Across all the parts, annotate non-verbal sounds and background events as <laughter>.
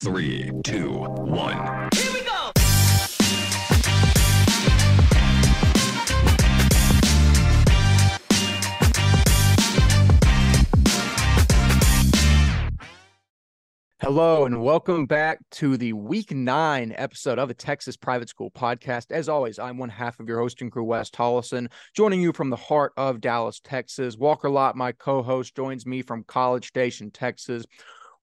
Three, two, one. Here we go. Hello and welcome back to the week nine episode of the Texas Private School Podcast. As always, I'm one half of your hosting crew, Wes Tolleson, joining you from the heart of Dallas, Texas. Walker Lott, my co-host, joins me from College Station, Texas.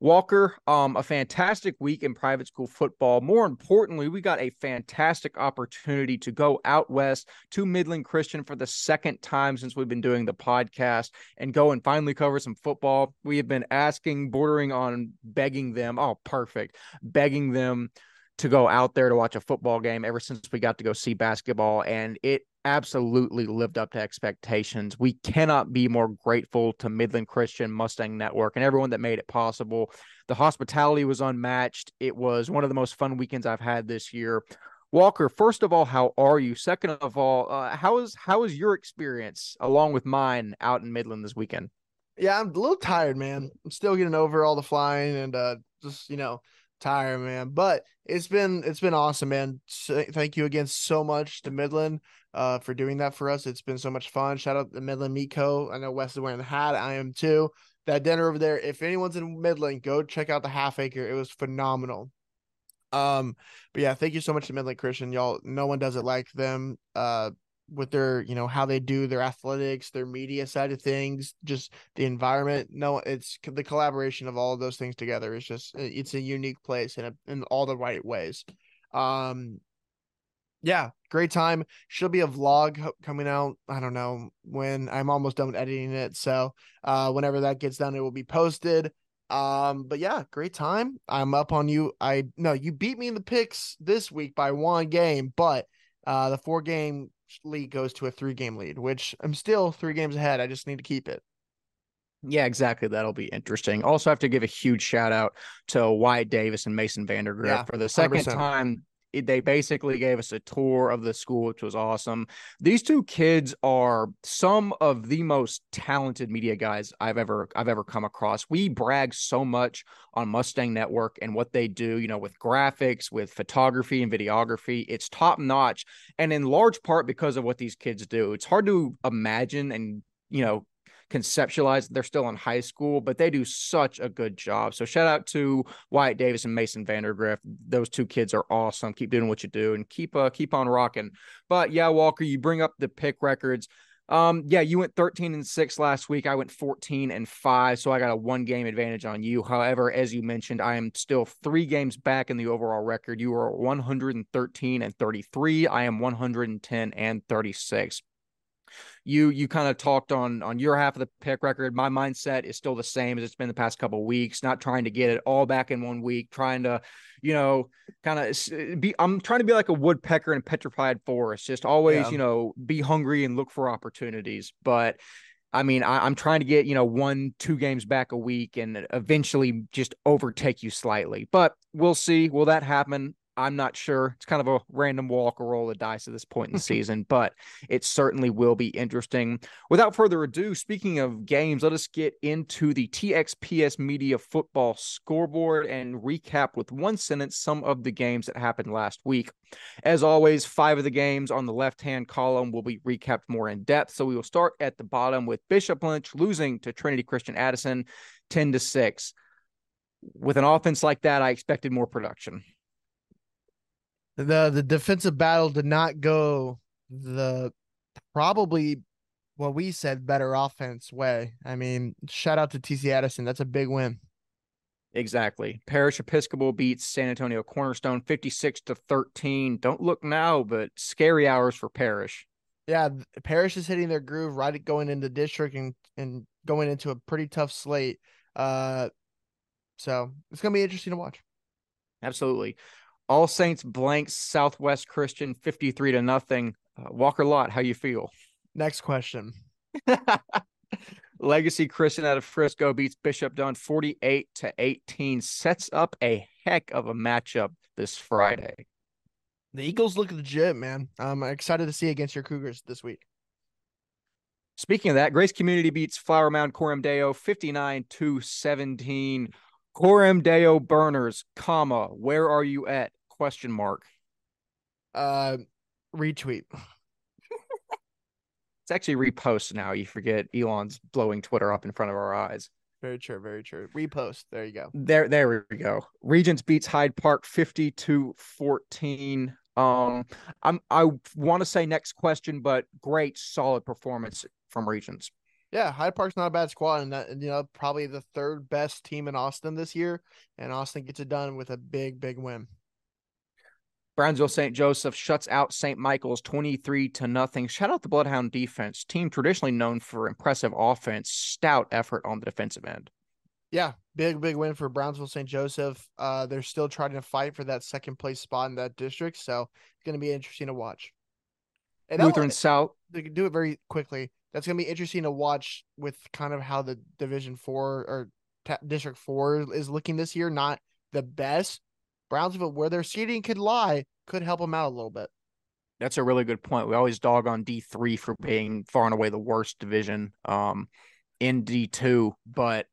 Walker, um, a fantastic week in private school football. More importantly, we got a fantastic opportunity to go out west to Midland Christian for the second time since we've been doing the podcast and go and finally cover some football. We have been asking, bordering on begging them. Oh, perfect. Begging them to go out there to watch a football game ever since we got to go see basketball. And it absolutely lived up to expectations. We cannot be more grateful to Midland Christian Mustang Network and everyone that made it possible. The hospitality was unmatched. It was one of the most fun weekends I've had this year. Walker, first of all, how are you? Second of all, uh, how is how is your experience along with mine out in Midland this weekend? Yeah, I'm a little tired, man. I'm still getting over all the flying and uh just, you know, tired, man. But it's been it's been awesome, man. So, thank you again so much to Midland uh, for doing that for us. It's been so much fun. Shout out to Midland Meat Co. I know Wes is wearing the hat. I am too. That dinner over there. If anyone's in Midland, go check out the Half Acre. It was phenomenal. Um, but yeah, thank you so much to Midland Christian. Y'all, no one does it like them. Uh, with their you know how they do their athletics their media side of things just the environment no it's the collaboration of all of those things together is just it's a unique place in a, in all the right ways um yeah, great time. Should be a vlog coming out. I don't know when. I'm almost done editing it, so uh, whenever that gets done, it will be posted. Um, but yeah, great time. I'm up on you. I no, you beat me in the picks this week by one game, but uh, the four game lead goes to a three game lead, which I'm still three games ahead. I just need to keep it. Yeah, exactly. That'll be interesting. Also, have to give a huge shout out to Wyatt Davis and Mason Vandergrift Yeah, for the second 100%. time. They basically gave us a tour of the school, which was awesome. These two kids are some of the most talented media guys I've ever I've ever come across. We brag so much on Mustang Network and what they do, you know, with graphics, with photography and videography. It's top notch, and in large part because of what these kids do. It's hard to imagine and you know conceptualize they're still in high school, but they do such a good job. So shout out to Wyatt Davis and Mason Vandergrift. Those two kids are awesome. Keep doing what you do and keep uh keep on rocking. But yeah, Walker, you bring up the pick records. Um, yeah, you went 13 and 6 last week. I went 14 and 5, so I got a one game advantage on you. However, as you mentioned, I am still three games back in the overall record. You are 113 and 33. I am 110 and 36 you you kind of talked on on your half of the pick record my mindset is still the same as it's been the past couple of weeks not trying to get it all back in one week trying to you know kind of eh, be i'm trying to be like a woodpecker in a petrified forest just always Yeah. you know be hungry and look for opportunities but I mean, I, I'm trying to get, you know, one, two games back a week and eventually just overtake you slightly. But we'll see. Will that happen? I'm not sure. It's kind of a random walk or roll of dice at this point in the season, but it certainly will be interesting. Without further ado, speaking of games, let us get into the TXPS Media Football scoreboard and recap with one sentence some of the games that happened last week. As always, five of the games on the left hand column will be recapped more in depth. So we will start at the bottom with Bishop Lynch losing to Trinity Christian Addison 10 to 6. With an offense like that, I expected more production. The the defensive battle did not go the probably what we said better offense way. I mean, shout out to TC Addison. That's a big win. Exactly. Parish Episcopal beats San Antonio Cornerstone 56 to 13. Don't look now, but scary hours for Parish. Yeah, Parish is hitting their groove right going into district and and going into a pretty tough slate. Uh so it's gonna be interesting to watch. Absolutely. All Saints blanks Southwest Christian 53 to nothing. Uh, Walker Lott, how you feel? Next question. <laughs> Legacy Christian out of Frisco beats Bishop Dunn 48 to 18. Sets up a heck of a matchup this Friday. The Eagles look legit, man. I'm excited to see against your Cougars this week. Speaking of that, Grace Community beats Flower Mound Coram Deo 59 to 17. Coram Deo Burners, comma, where are you at? Question mark. Uh, retweet. <laughs> It's actually repost now. You forget Elon's blowing Twitter up in front of our eyes. Very true. Very true. Repost. There you go. There, there we go. Regents beats Hyde Park 50 to 14. Um, I'm I want to say next question, but great solid performance from Regents. Yeah, Hyde Park's not a bad squad, and that you know probably the third best team in Austin this year, and Austin gets it done with a big, big win. Brownsville St. Joseph shuts out St. Michael's 23 to nothing. Shout out the Bloodhound defense, team traditionally known for impressive offense, stout effort on the defensive end. Yeah, big, big win for Brownsville St. Joseph. Uh, they're still trying to fight for that second place spot in that district, so it's going to be interesting to watch. And Lutheran South. They can do it very quickly. That's going to be interesting to watch with kind of how the Division Four or t- District Four is looking this year. Not the best, Brownsville, where their seating could lie, could help them out a little bit. That's a really good point. We always dog on D three for being far and away the worst division um, in D two, but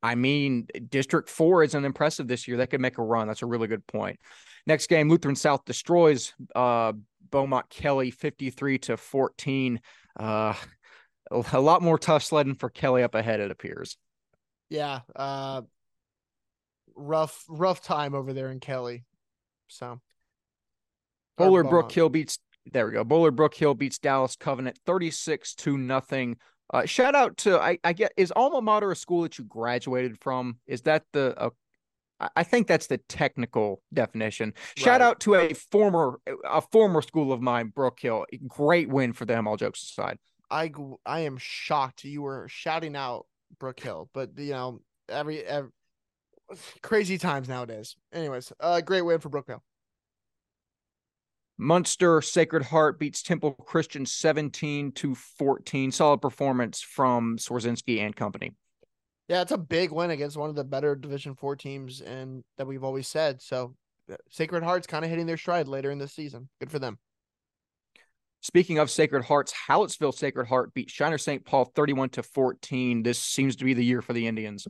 I mean, District Four isn't impressive this year. That could make a run. That's a really good point. Next game, Lutheran South destroys uh, Beaumont Kelly fifty three to fourteen. Uh, a lot more tough sledding for Kelly up ahead, it appears. Yeah, uh, rough rough time over there in Kelly. So Bowler Brook Hill beats there we go. Bowler Brook Hill beats Dallas Covenant 36 to nothing. Uh, shout out to I, I get is alma mater a school that you graduated from? Is that the uh, I think that's the technical definition. Shout out to a former a former school of mine, Brook Hill. Great win for them. All jokes aside, I I am shocked you were shouting out Brook Hill, but you know every, every <sighs> crazy times nowadays. Anyways, uh, great win for Brook Hill. Muenster Sacred Heart beats Temple Christian 17 to 14. Solid performance from Swarzinski and company. Yeah, it's a big win against one of the better Division Four teams, and that we've always said. So, uh, Sacred Heart's kind of hitting their stride later in the season. Good for them. Speaking of Sacred Hearts, Hallettsville Sacred Heart beat Shiner St. Paul 31 to 14. This seems to be the year for the Indians.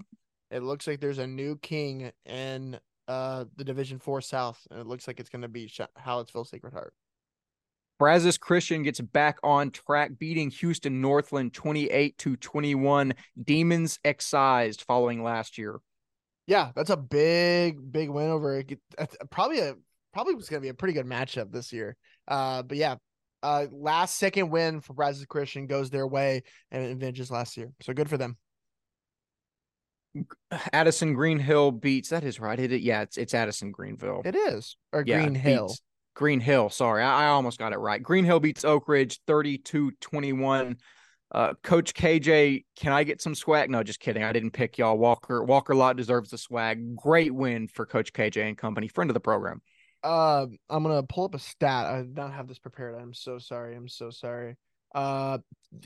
It looks like there's a new king in uh the Division Four South, and it looks like it's going to be Sh- Hallettsville Sacred Heart. Brazos Christian gets back on track, beating Houston Northland 28 to 21. Demons excised following last year. Yeah, that's a big, big win over. Probably a probably was going to be a pretty good matchup this year. Uh, but yeah, uh, last second win for Brazos Christian goes their way and advantages last year. So good for them. Addison Greenhill beats that is right. It, yeah, it's it's Addison Greenville. It is or yeah, Green Hill. Green Hill. Sorry, I, I, almost got it right. Green Hill beats Oak Ridge 32-21. Uh, Coach KJ, can I get some swag? No, just kidding. I didn't pick y'all. Walker Walker Lott deserves the swag. Great win for Coach KJ and company, friend of the program. Uh, I'm gonna pull up a stat. I did not have this prepared. I'm so sorry. I'm so sorry. Uh,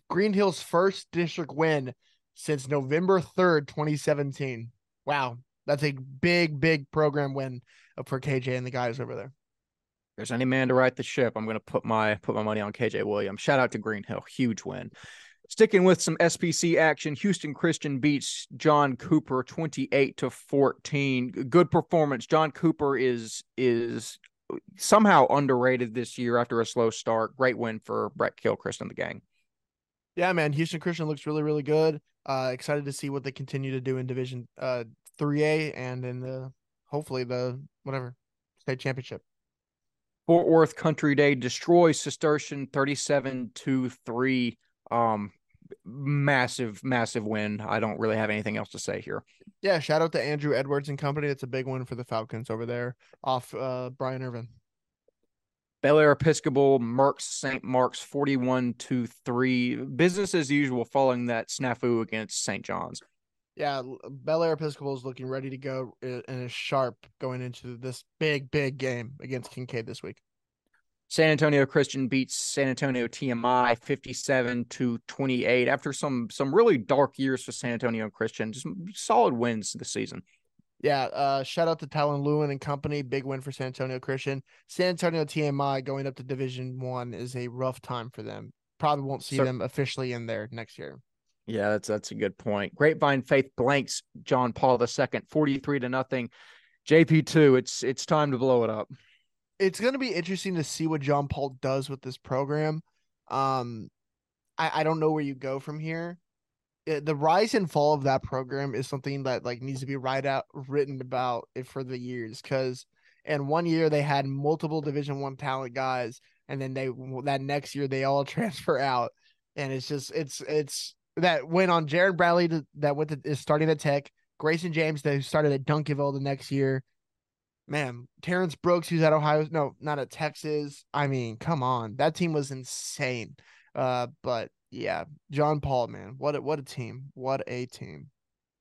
Green Hill's first district win since November 3rd, 2017. Wow. That's a big, big program win for KJ and the guys over there. there's any man to right the ship, I'm to put my put my money on KJ Williams. Shout out to Green Hill, huge win. Sticking with some SPC action, Houston Christian beats John Cooper 28 to 14. Good performance. John Cooper is is somehow underrated this year after a slow start. Great win for Brett Kilchrist and the gang. Yeah, man. Houston Christian looks really, really good. Uh, excited to see what they continue to do in Division uh 3A and in the hopefully the whatever state championship. Fort Worth Country Day destroys Cistercian 37 to 3. Um massive, massive win. I don't really have anything else to say here. Yeah, shout out to Andrew Edwards and company. It's a big win for the Falcons over there off uh Brian Irvin. Bel Bellaire Episcopal, Merks St. Mark's 41 to 3. Business as usual following that snafu against St. John's. Yeah, Bel Bellaire Episcopal is looking ready to go and is sharp going into this big, big game against Kincaid this week. San Antonio Christian beats San Antonio TMI 57 to 28 after some some really dark years for San Antonio Christian. Just solid wins this season. Yeah, uh, shout out to Talon Lewin and company. Big win for San Antonio Christian. San Antonio TMI going up to Division One is a rough time for them. Probably won't see them officially in there next year. Yeah, that's that's a good point. Grapevine Faith blanks John Paul II, 43 to nothing. JP2, it's it's time to blow it up. It's going to be interesting to see what John Paul does with this program. Um, I, I don't know where you go from here. Uh, the rise and fall of that program is something that like needs to be right out written about it for the years because in one year they had multiple division one talent guys and then they that next year they all <laughs> transfer out and it's just it's it's that went on Jared Bradley to, that went to, is starting at Tech, Grayson James that started at Duncanville the next year. Man, Terrence Brooks, who's at Ohio, no, not at Texas. I mean, come on, that team was insane. Uh, but yeah, John Paul, man, what a, what a team, what a team.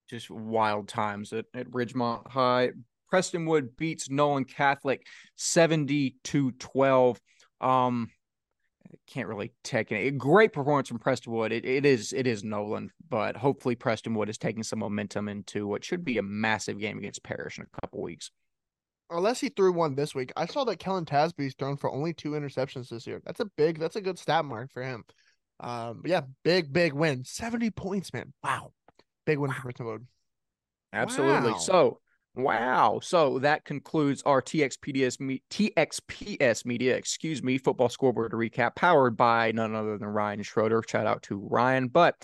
Just wild times at, at Ridgemont High. Prestonwood beats Nolan Catholic 70 to 12. Um, can't really take it. Great performance from Prestonwood. It, it is it is Nolan, but hopefully Prestonwood is taking some momentum into what should be a massive game against Parish in a couple weeks. Unless he threw one this week, I saw that Kellen Tasby's thrown for only two interceptions this year. That's a big, that's a good stat mark for him. Um, yeah, big, big win. 70 points, man. Wow. Big win wow. for Prestonwood. Absolutely. Wow. So Wow. So that concludes our TXPDS me- TXPS media, excuse me, football scoreboard recap powered by none other than Ryan Schroeder. Shout out to Ryan. But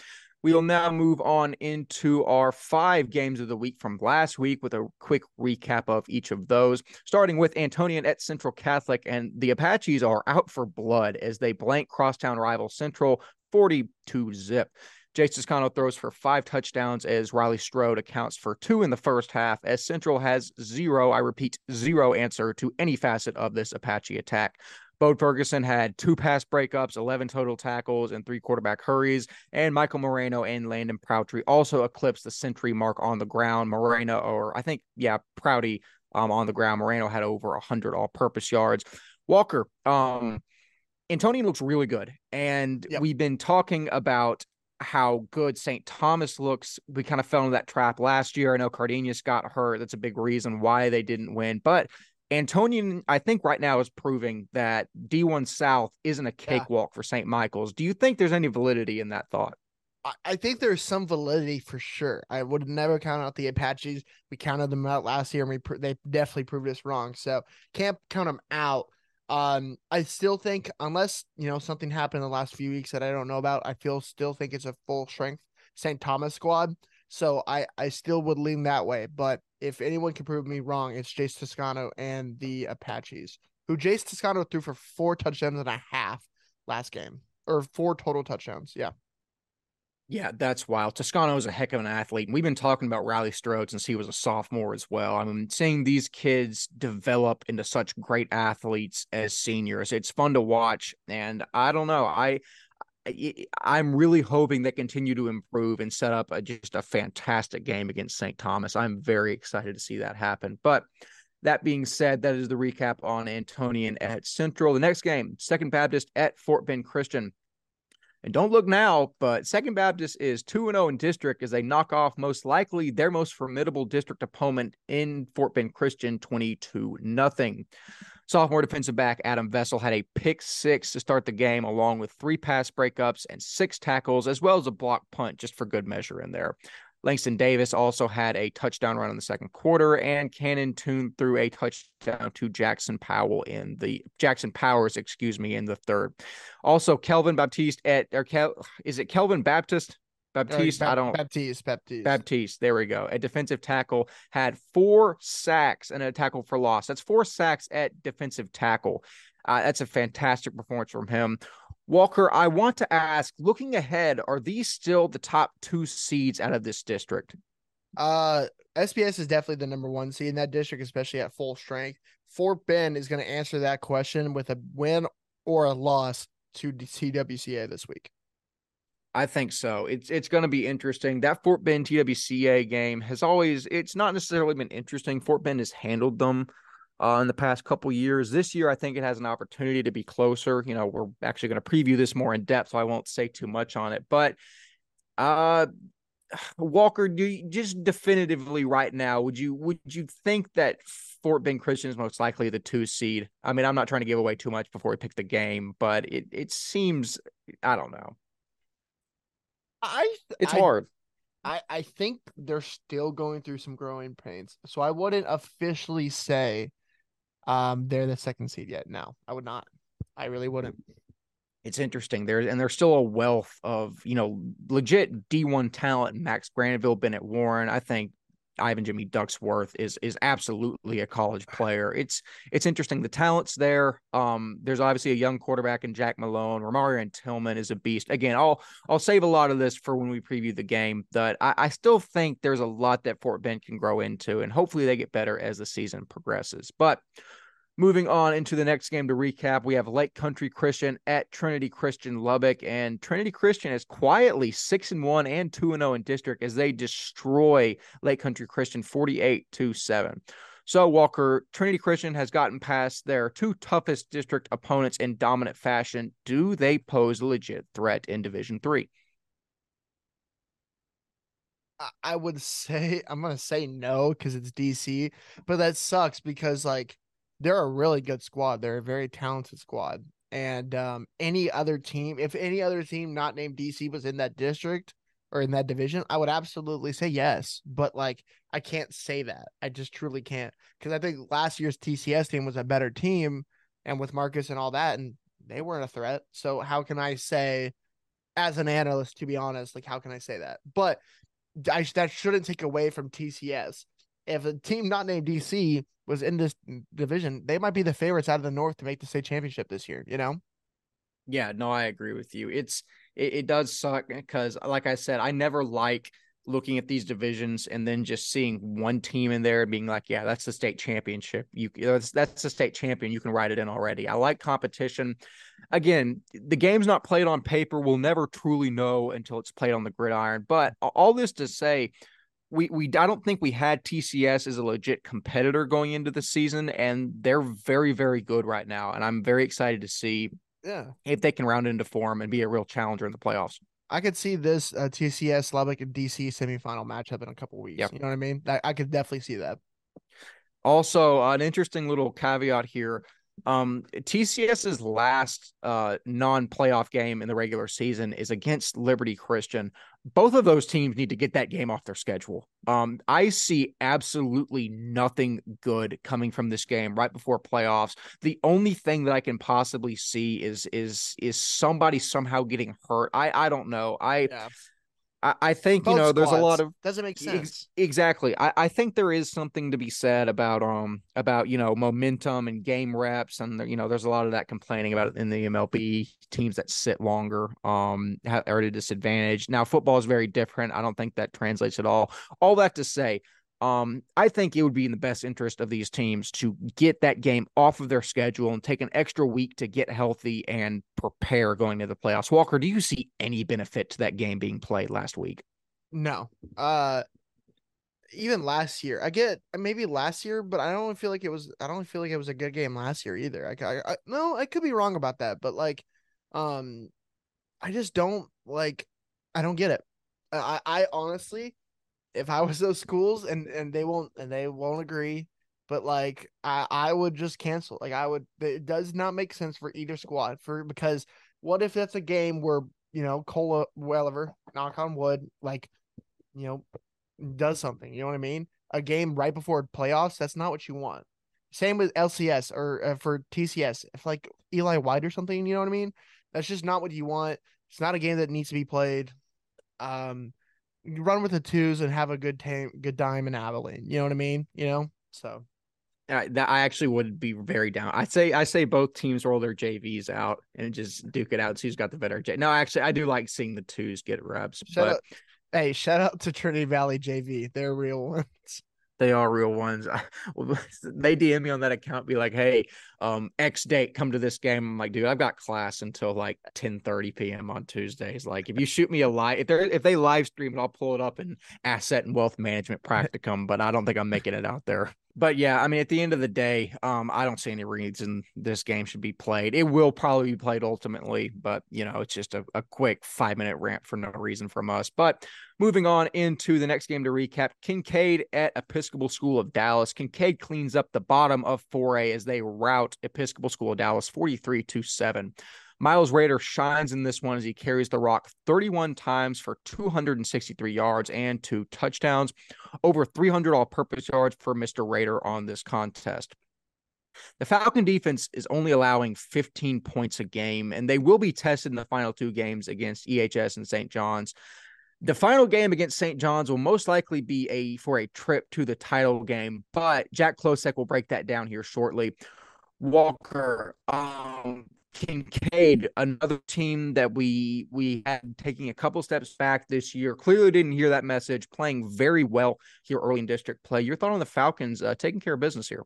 we will now move on into our five games of the week from last week with a quick recap of each of those, starting with Antonian at Central Catholic. And the Apaches are out for blood as they blank crosstown rival Central 42 zip. Jace Toscano throws for five touchdowns as Riley Strode accounts for two in the first half, as Central has zero, I repeat, zero answer to any facet of this Apache attack. Bode Ferguson had two pass breakups, 11 total tackles, and three quarterback hurries. And Michael Moreno and Landon Prouty also eclipsed the century mark on the ground. Moreno, or I think, yeah, Prouty um, on the ground. Moreno had over 100 all purpose yards. Walker, um, Antonian looks really good. And yep. we've been talking about how good St. Thomas looks. We kind of fell into that trap last year. I know Cardenas got hurt. That's a big reason why they didn't win. But Antonian, I think right now is proving that D1 South isn't a cakewalk yeah. for St. Michael's. Do you think there's any validity in that thought? I think there's some validity for sure. I would never count out the Apaches. We counted them out last year, and we pr- they definitely proved us wrong. So can't count them out. Um, I still think unless you know something happened in the last few weeks that I don't know about, I feel still think it's a full strength St. Thomas squad. So I I still would lean that way. But if anyone can prove me wrong, it's Jace Toscano and the Apaches, who Jace Toscano threw for four touchdowns and a half last game, or four total touchdowns. Yeah. Yeah, that's wild. Toscano is a heck of an athlete. And we've been talking about Riley Strode since he was a sophomore as well. I mean, seeing these kids develop into such great athletes as seniors, it's fun to watch. And I don't know, I I'm really hoping they continue to improve and set up a, just a fantastic game against St. Thomas. I'm very excited to see that happen. But that being said, that is the recap on Antonian at Central. The next game, Second Baptist at Fort Bend Christian. And don't look now, but Second Baptist is 2 0 in district as they knock off most likely their most formidable district opponent in Fort Bend Christian 22 0. Sophomore defensive back Adam Vessel had a pick six to start the game, along with three pass breakups and six tackles, as well as a block punt, just for good measure in there. Langston Davis also had a touchdown run in the second quarter, and Cannon Toon threw a touchdown to Jackson Powell in the Jackson Powers, excuse me, in the third. Also, Kelvin Baptiste at or Kel, is it Kelvin Baptist? Baptiste, I don't Baptiste, Baptiste. Baptiste, there we go. A defensive tackle had four sacks and a tackle for loss. That's four sacks at defensive tackle. Uh, that's a fantastic performance from him. Walker, I want to ask, looking ahead, are these still the top two seeds out of this district? Uh, SPS is definitely the number one seed in that district, especially at full strength. Fort Bend is going to answer that question with a win or a loss to TWCA this week. I think so. It's it's going to be interesting. That Fort Bend TWCA game has always it's not necessarily been interesting. Fort Bend has handled them uh, in the past couple years. This year, I think it has an opportunity to be closer. You know, we're actually going to preview this more in depth, so I won't say too much on it. But uh, <sighs> Walker, do you, just definitively right now, would you would you think that Fort Bend Christian is most likely the two seed? I mean, I'm not trying to give away too much before we pick the game, but it it seems I don't know. I It's I, hard. I I think they're still going through some growing pains. So I wouldn't officially say um they're the second seed yet. No, I would not. I really wouldn't. It's interesting there, and there's still a wealth of you know legit D1 talent. Max Granville, Bennett Warren. I think Ivan Jimmy Ducksworth is is absolutely a college <sighs> player. It's it's interesting. The talent's there. Um, there's obviously a young quarterback in Jack Malone. Romarion Tillman is a beast. Again, I'll I'll save a lot of this for when we preview the game. But I, I still think there's a lot that Fort Bend can grow into, and hopefully they get better as the season progresses. But Moving on into the next game to recap, we have Lake Country Christian at Trinity Christian Lubbock, and Trinity Christian is quietly six and one and two and zero in district as they destroy Lake Country Christian forty eight to seven. So Walker, Trinity Christian has gotten past their two toughest district opponents in dominant fashion. Do they pose a legit threat in Division Three? I would <laughs> say I'm gonna say no because it's DC, but that sucks because like they're a really good squad. They're a very talented squad. And um, any other team, if any other team not named DC was in that district or in that division, I would absolutely say yes. But like, I can't say that. I just truly can't because I think last year's TCS team was a better team, and with Marcus and all that, and they weren't a threat. So how can I say, as an analyst, to be honest, like how can I say that? But I, that shouldn't take away from TCS. If a team not named DC was in this division, they might be the favorites out of the North to make the state championship this year. You know? Yeah, no, I agree with you. It's it, it does suck because, like I said, I never like looking at these divisions and then just seeing one team in there and being like, yeah, that's the state championship. You that's that's the state champion. You can write it in already. I like competition. Again, the game's not played on paper. We'll never truly know until it's played on the gridiron. But all this to say, we we I don't think we had TCS as a legit competitor going into the season, and they're very very good right now, and I'm very excited to see yeah if they can round into form and be a real challenger in the playoffs. I could see this uh, TCS Lubbock and DC semifinal matchup in a couple weeks. Yep. You know what I mean? I, I could definitely see that. Also, uh, an interesting little caveat here. Um, TCS's last uh, non-playoff game in the regular season is against Liberty Christian. Both of those teams need to get that game off their schedule. Um, I see absolutely nothing good coming from this game right before playoffs. The only thing that I can possibly see is is is somebody somehow getting hurt. I I don't know. I yeah. I, I think Both you know there's a lot of doesn't make sense ex- exactly. I, I think there is something to be said about um about you know momentum and game reps and you know there's a lot of that complaining about it in the MLB teams that sit longer um are at a disadvantage. Now football is very different. I don't think that translates at all. All that to say, um, I think it would be in the best interest of these teams to get that game off of their schedule and take an extra week to get healthy and prepare going to the playoffs. Walker, do you see any benefit to that game being played last week? No. Uh even last year, I get maybe last year, but I don't feel like it was. I don't feel like it was a good game last year either. I, I, I no, I could be wrong about that, but like, um, I just don't like. I don't get it. I, I honestly, if I was those schools and and they won't and they won't agree, but like I I would just cancel. Like I would. It does not make sense for either squad for because what if that's a game where you know Cole Welliver, knock on wood, like you know does something. You know what I mean? A game right before playoffs. That's not what you want. Same with LCS or uh, for TCS. If like Eli White or something, you know what I mean? That's just not what you want. It's not a game that needs to be played. Um, run with the twos and have a good time, good time in Abilene. You know what I mean? You know, so. I, that I actually would be very down. I say I say both teams roll their JVs out and just duke it out. See who's got the better J. No, actually, I do like seeing the twos get reps. Shout but out, hey, shout out to Trinity Valley JV. They're real ones. They are real ones. <laughs> they DM me on that account, be like, "Hey, um, X date, come to this game." I'm like, "Dude, I've got class until like 10 30 p.m. on Tuesdays. Like, if you shoot me a live, if they if they live stream it, I'll pull it up in asset and wealth management practicum. But I don't think I'm making it out there but yeah, I mean, at the end of the day, um, I don't see any reason this game should be played. It will probably be played ultimately, but you know, it's just a, a quick five minute rant for no reason from us. But moving on into the next game to recap, Kincaid at Episcopal School of Dallas. Kincaid cleans up the bottom of 4A as they rout Episcopal School of Dallas 43 to 7. Miles Rader shines in this one as he carries the rock 31 times for 263 yards and two touchdowns, over 300 all purpose yards for Mr. Rader on this contest. The Falcon defense is only allowing 15 points a game, and they will be tested in the final two games against EHS and St. John's. The final game against St. John's will most likely be a for a trip to the title game, but Jack Klosek will break that down here shortly. Walker, um, Kincaid, another team that we we had taking a couple steps back this year. Clearly didn't hear that message. Playing very well here early in district play. Your thought on the Falcons uh, taking care of business here?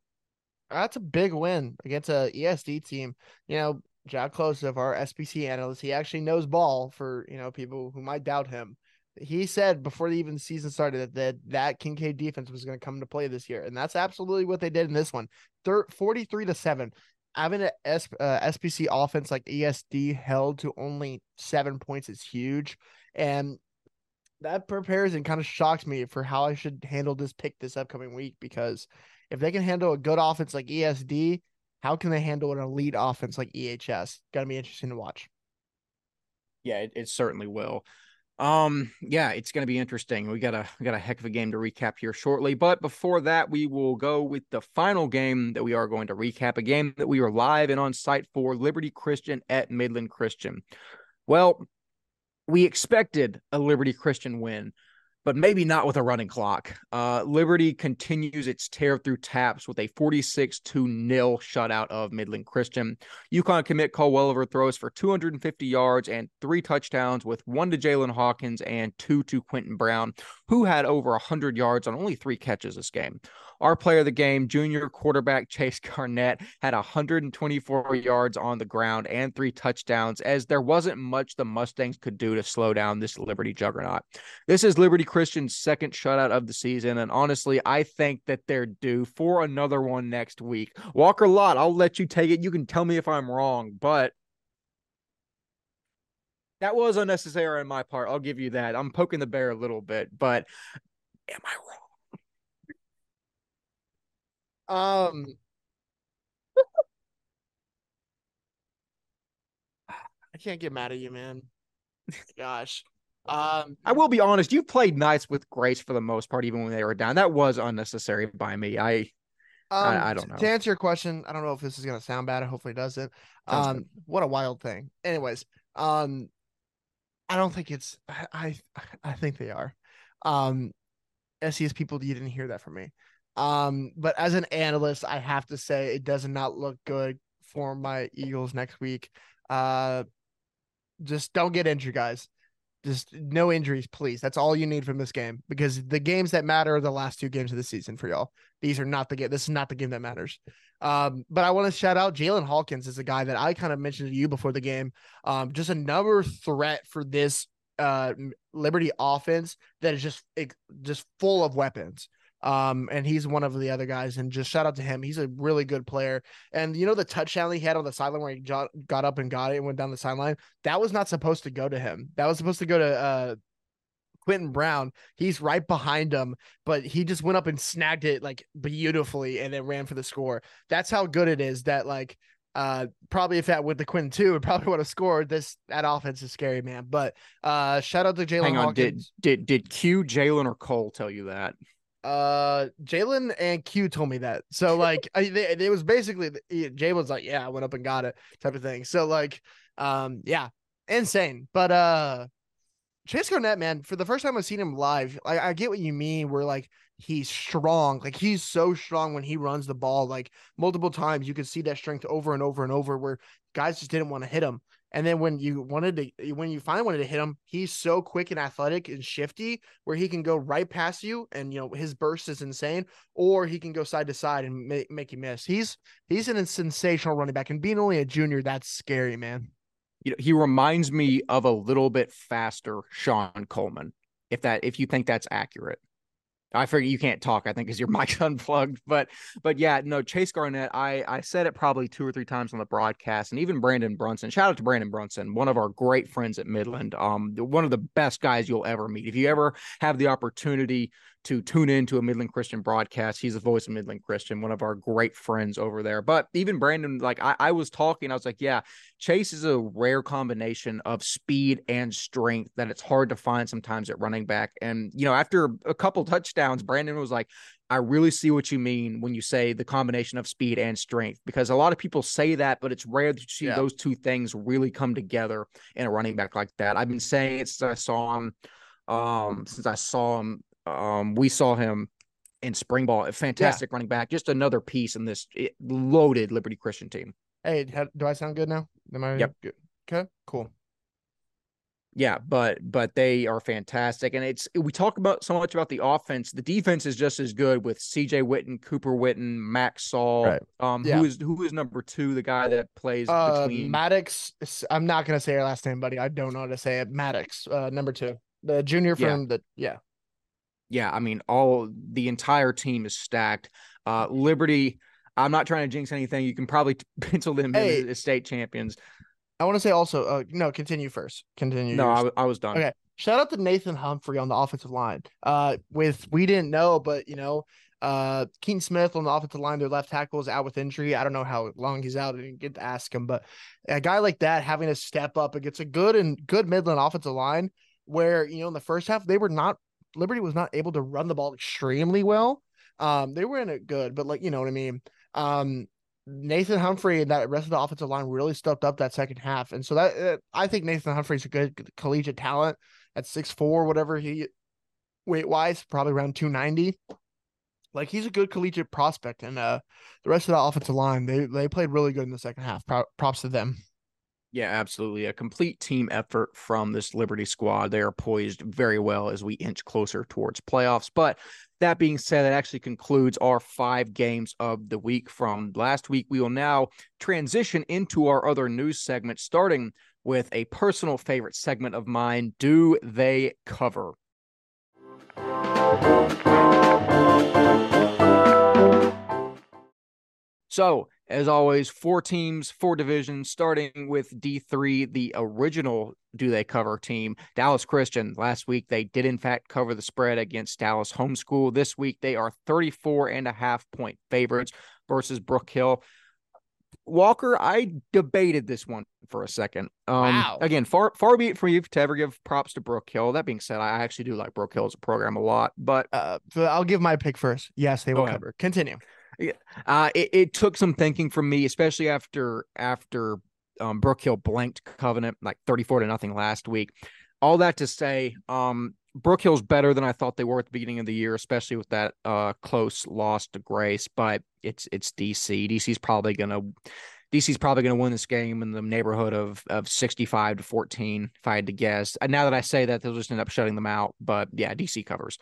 That's a big win against a ESD team. You know, Jack Klosek our SPC analyst, he actually knows ball. For you know people who might doubt him, he said before the even season started that that, that Kincaid defense was going to come to play this year, and that's absolutely what they did in this one. Thir- 43 to 7. Having an S- uh, SPC offense like ESD held to only seven points is huge. And that prepares and kind of shocks me for how I should handle this pick this upcoming week because if they can handle a good offense like ESD, how can they handle an elite offense like EHS? Got to be interesting to watch. Yeah, it, it certainly will. Um, yeah, it's going to be interesting. We got a we got a heck of a game to recap here shortly, but before that, we will go with the final game that we are going to recap. A game that we are live and on site for Liberty Christian at Midland Christian. Well, we expected a Liberty Christian win but maybe not with a running clock. Uh, Liberty continues its tear through TAPPS with a 46 to nil shutout of Midland Christian. UConn commit Cole Welliver throws for 250 yards and three touchdowns, with one to Jalen Hawkins and two to Quentin Brown, who had over 100 yards on only three catches this game. Our player of the game, junior quarterback Chase Garnett, had 124 yards on the ground and three touchdowns, as there wasn't much the Mustangs could do to slow down this Liberty juggernaut. This is Liberty Christian's second shutout of the season, and honestly, I think that they're due for another one next week. Walker Lott, I'll let you take it. You can tell me if I'm wrong, but that was unnecessary on my part. I'll give you that. I'm poking the bear a little bit, but am I wrong? Um, I can't get mad at you, man. Gosh. Um, I will be honest. You played nice with grace for the most part, even when they were down. That was unnecessary by me. I, um, I, I don't know. To answer your question, I don't know if this is gonna sound bad. Hopefully, it doesn't. Um, good. what a wild thing. Anyways, um, I don't think it's. I, I, I think they are. Um, SES people, you didn't hear that from me. Um, but as an analyst, I have to say it does not look good for my Eagles next week. Uh, just don't get injured, guys. Just no injuries, please. That's all you need from this game because the games that matter are the last two games of the season for y'all. These are not the game. This is not the game that matters. Um, but I want to shout out Jalen Hawkins is a guy that I kind of mentioned to you before the game. Um, just another threat for this uh Liberty offense that is just it, just full of weapons. Um, and he's one of the other guys. And just shout out to him. He's a really good player. And you know the touchdown he had on the sideline where he got up and got it and went down the sideline. That was not supposed to go to him. That was supposed to go to uh Quentin Brown. He's right behind him, but he just went up and snagged it like beautifully and then ran for the score. That's how good it is. That like uh probably if that with the Quinn too, <laughs> it probably would have scored. This that offense is scary, man. But uh shout out to Jalen. Hang on, Hawkins. did did did Q Jalen or Cole tell you that? Uh, Jalen and Q told me that. So <laughs> like, I, they, it was basically Jalen's like, yeah, I went up and got it, type of thing. So like, um, yeah, insane. But uh, Chase Garnett, man, for the first time I've seen him live, I, I get what you mean. Where like he's strong, like he's so strong when he runs the ball, like multiple times you could see that strength over and over and over. Where guys just didn't want to hit him. And then when you wanted to, when you finally wanted to hit him, he's so quick and athletic and shifty where he can go right past you, and you know his burst is insane, or he can go side to side and make make you miss. He's he's an sensational running back, and being only a junior, that's scary, man. You know, he reminds me of a little bit faster Sean Coleman. If that, if you think that's accurate. I figure you can't talk, I think, because your <laughs> mic's unplugged. But but yeah, no, Chase Garnett, I I said it probably two or three times on the broadcast, and even Brandon Brunson. Shout out to Brandon Brunson, one of our great friends at Midland. Um, one of the best guys you'll ever meet. If you ever have the opportunity to tune into a Midland Christian broadcast. He's the voice of Midland Christian, one of our great friends over there. But even Brandon, like I, I was talking, I was like, yeah, Chase is a rare combination of speed and strength that it's hard to find sometimes at running back. And, you know, after a couple touchdowns, Brandon was like, I really see what you mean when you say the combination of speed and strength, because a lot of people say that, but it's rare that you see yeah. those two things really come together in a running back like that. I've been saying it since I saw him, um, since I saw him, um, we saw him in spring ball, a fantastic yeah. running back, just another piece in this loaded Liberty Christian team. Hey, do I sound good now? Am I yep. good? Okay, cool yeah, but but they are fantastic, and it's we talk about so much about the offense. The defense is just as good with C.J. Witten, Cooper Witten, Max Saul. Right. Um, yeah. who is who is number two? The guy that plays uh, between Maddox. I'm not gonna say your last name, buddy. I don't know how to say it. Maddox, uh, number two, the junior from yeah. the yeah. Yeah, I mean, all the entire team is stacked. Uh, Liberty. I'm not trying to jinx anything. You can probably <laughs> pencil them hey, in as state champions. I want to say also, uh, no, continue first. Continue. No, I, I was done. Okay. Shout out to Nathan Humphrey on the offensive line. Uh, with we didn't know, but you know, uh, Keaton Smith on the offensive line, their left tackle is out with injury. I don't know how long he's out. I didn't get to ask him, but a guy like that having to step up against a good and good Midland offensive line, where you know in the first half they were not Liberty was not able to run the ball extremely well. Um, they were in it good, but like you know what I mean. Um, Nathan Humphrey and that rest of the offensive line really stepped up that second half, and so that uh, I think Nathan Humphrey's a good collegiate talent at six four, whatever he weight wise, probably around two ninety. Like he's a good collegiate prospect, and uh, the rest of the offensive line they they played really good in the second half. Pro- props to them. Yeah, absolutely. A complete team effort from this Liberty squad. They are poised very well as we inch closer towards playoffs. But that being said, that actually concludes our five games of the week from last week. We will now transition into our other news segment, starting with a personal favorite segment of mine Do They Cover? So, as always, four teams, four divisions, starting with D3, the original do they cover team, Dallas Christian. Last week, they did in fact cover the spread against Dallas Homeschool. This week, they are 34 and a half point favorites versus Brook Hill. Walker, I debated this one for a second. Um, wow. Again, far far be it from you to ever give props to Brook Hill. That being said, I actually do like Brook Hill as a program a lot. But uh, I'll give my pick first. Yes, they will cover. Continue. Uh, it, it took some thinking from me, especially after after um, Brook Hill blanked Covenant like 34 to nothing last week. All that to say, um, Brook Hill's better than I thought they were at the beginning of the year, especially with that uh, close loss to Grace. But it's it's DC. DC's probably gonna DC's probably gonna win this game in the neighborhood of of 65 to 14, if I had to guess. And now that I say that, they'll just end up shutting them out. But yeah, DC covers.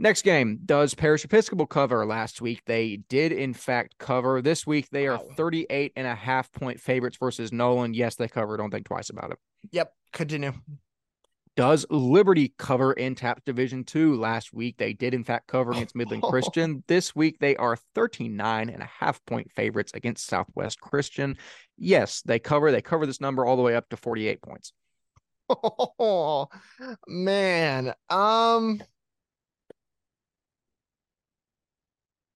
Next game, does Parish Episcopal cover last week? They did, in fact, cover. This week, they are 38 and a half point favorites versus Nolan. Yes, they cover. Don't think twice about it. Yep. Continue. Does Liberty cover in TAPPS Division 2? Last week, they did, in fact, cover against Midland <laughs> Christian. This week, they are 39 and a half point favorites against Southwest Christian. Yes, they cover. They cover this number all the way up to 48 points. Oh, <laughs> man. Um,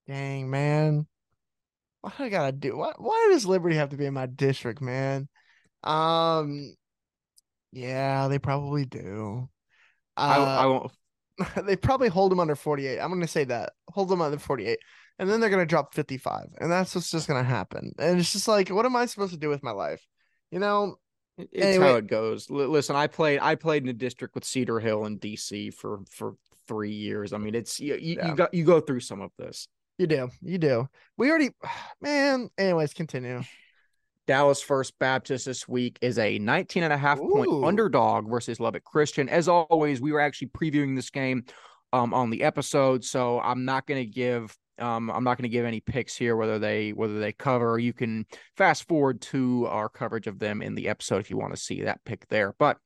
Dang, man. What I gotta do? Why, why does Liberty have to be in my district, man? Um, yeah, they probably do. Uh, I, I won't. <laughs> they probably hold them under 48. I'm gonna say that. Hold them under 48. And then they're gonna drop 55. And that's what's just gonna happen. And it's just like, what am I supposed to do with my life? You know, it's anyway. how it goes. L- listen, I played I played in a district with Cedar Hill and DC for for three years. I mean, it's you, you, yeah. you got you go through some of this. You do. You do. We already, <sighs> man. Anyways, continue. Dallas First Baptist this week is a 19 and a half point underdog versus Lubbock Christian. As always, we were actually previewing this game um, on the episode, so I'm not going to give um, I'm not going to give any picks here whether they whether they cover. You can fast forward to our coverage of them in the episode if you want to see that pick there. But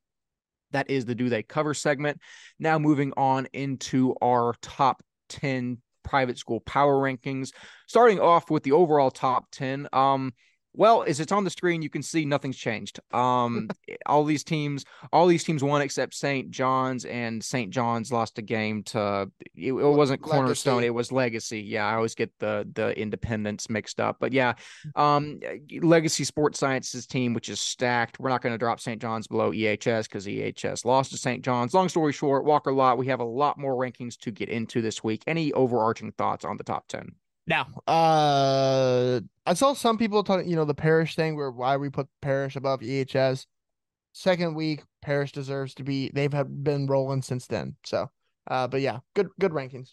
that is the do they cover segment. Now moving on into our top 10 private school power rankings. Starting off with the overall top 10, um, Well, as it's on the screen, you can see nothing's changed. Um, <laughs> all these teams, all these teams won except St. John's, and St. John's lost a game to. It, it wasn't Legacy. Cornerstone; it was Legacy. Yeah, I always get the the Independence mixed up, but yeah, um, Legacy Sports Sciences team, which is stacked. We're not going to drop St. John's below EHS because EHS lost to St. John's. Long story short, Walker Lott. We have a lot more rankings to get into this week. Any overarching thoughts on the top ten? Now, uh, I saw some people talking, you know, the Parish thing where why we put Parish above EHS. Second week, Parish deserves to be. They've been rolling since then. So, uh, but yeah, good good rankings.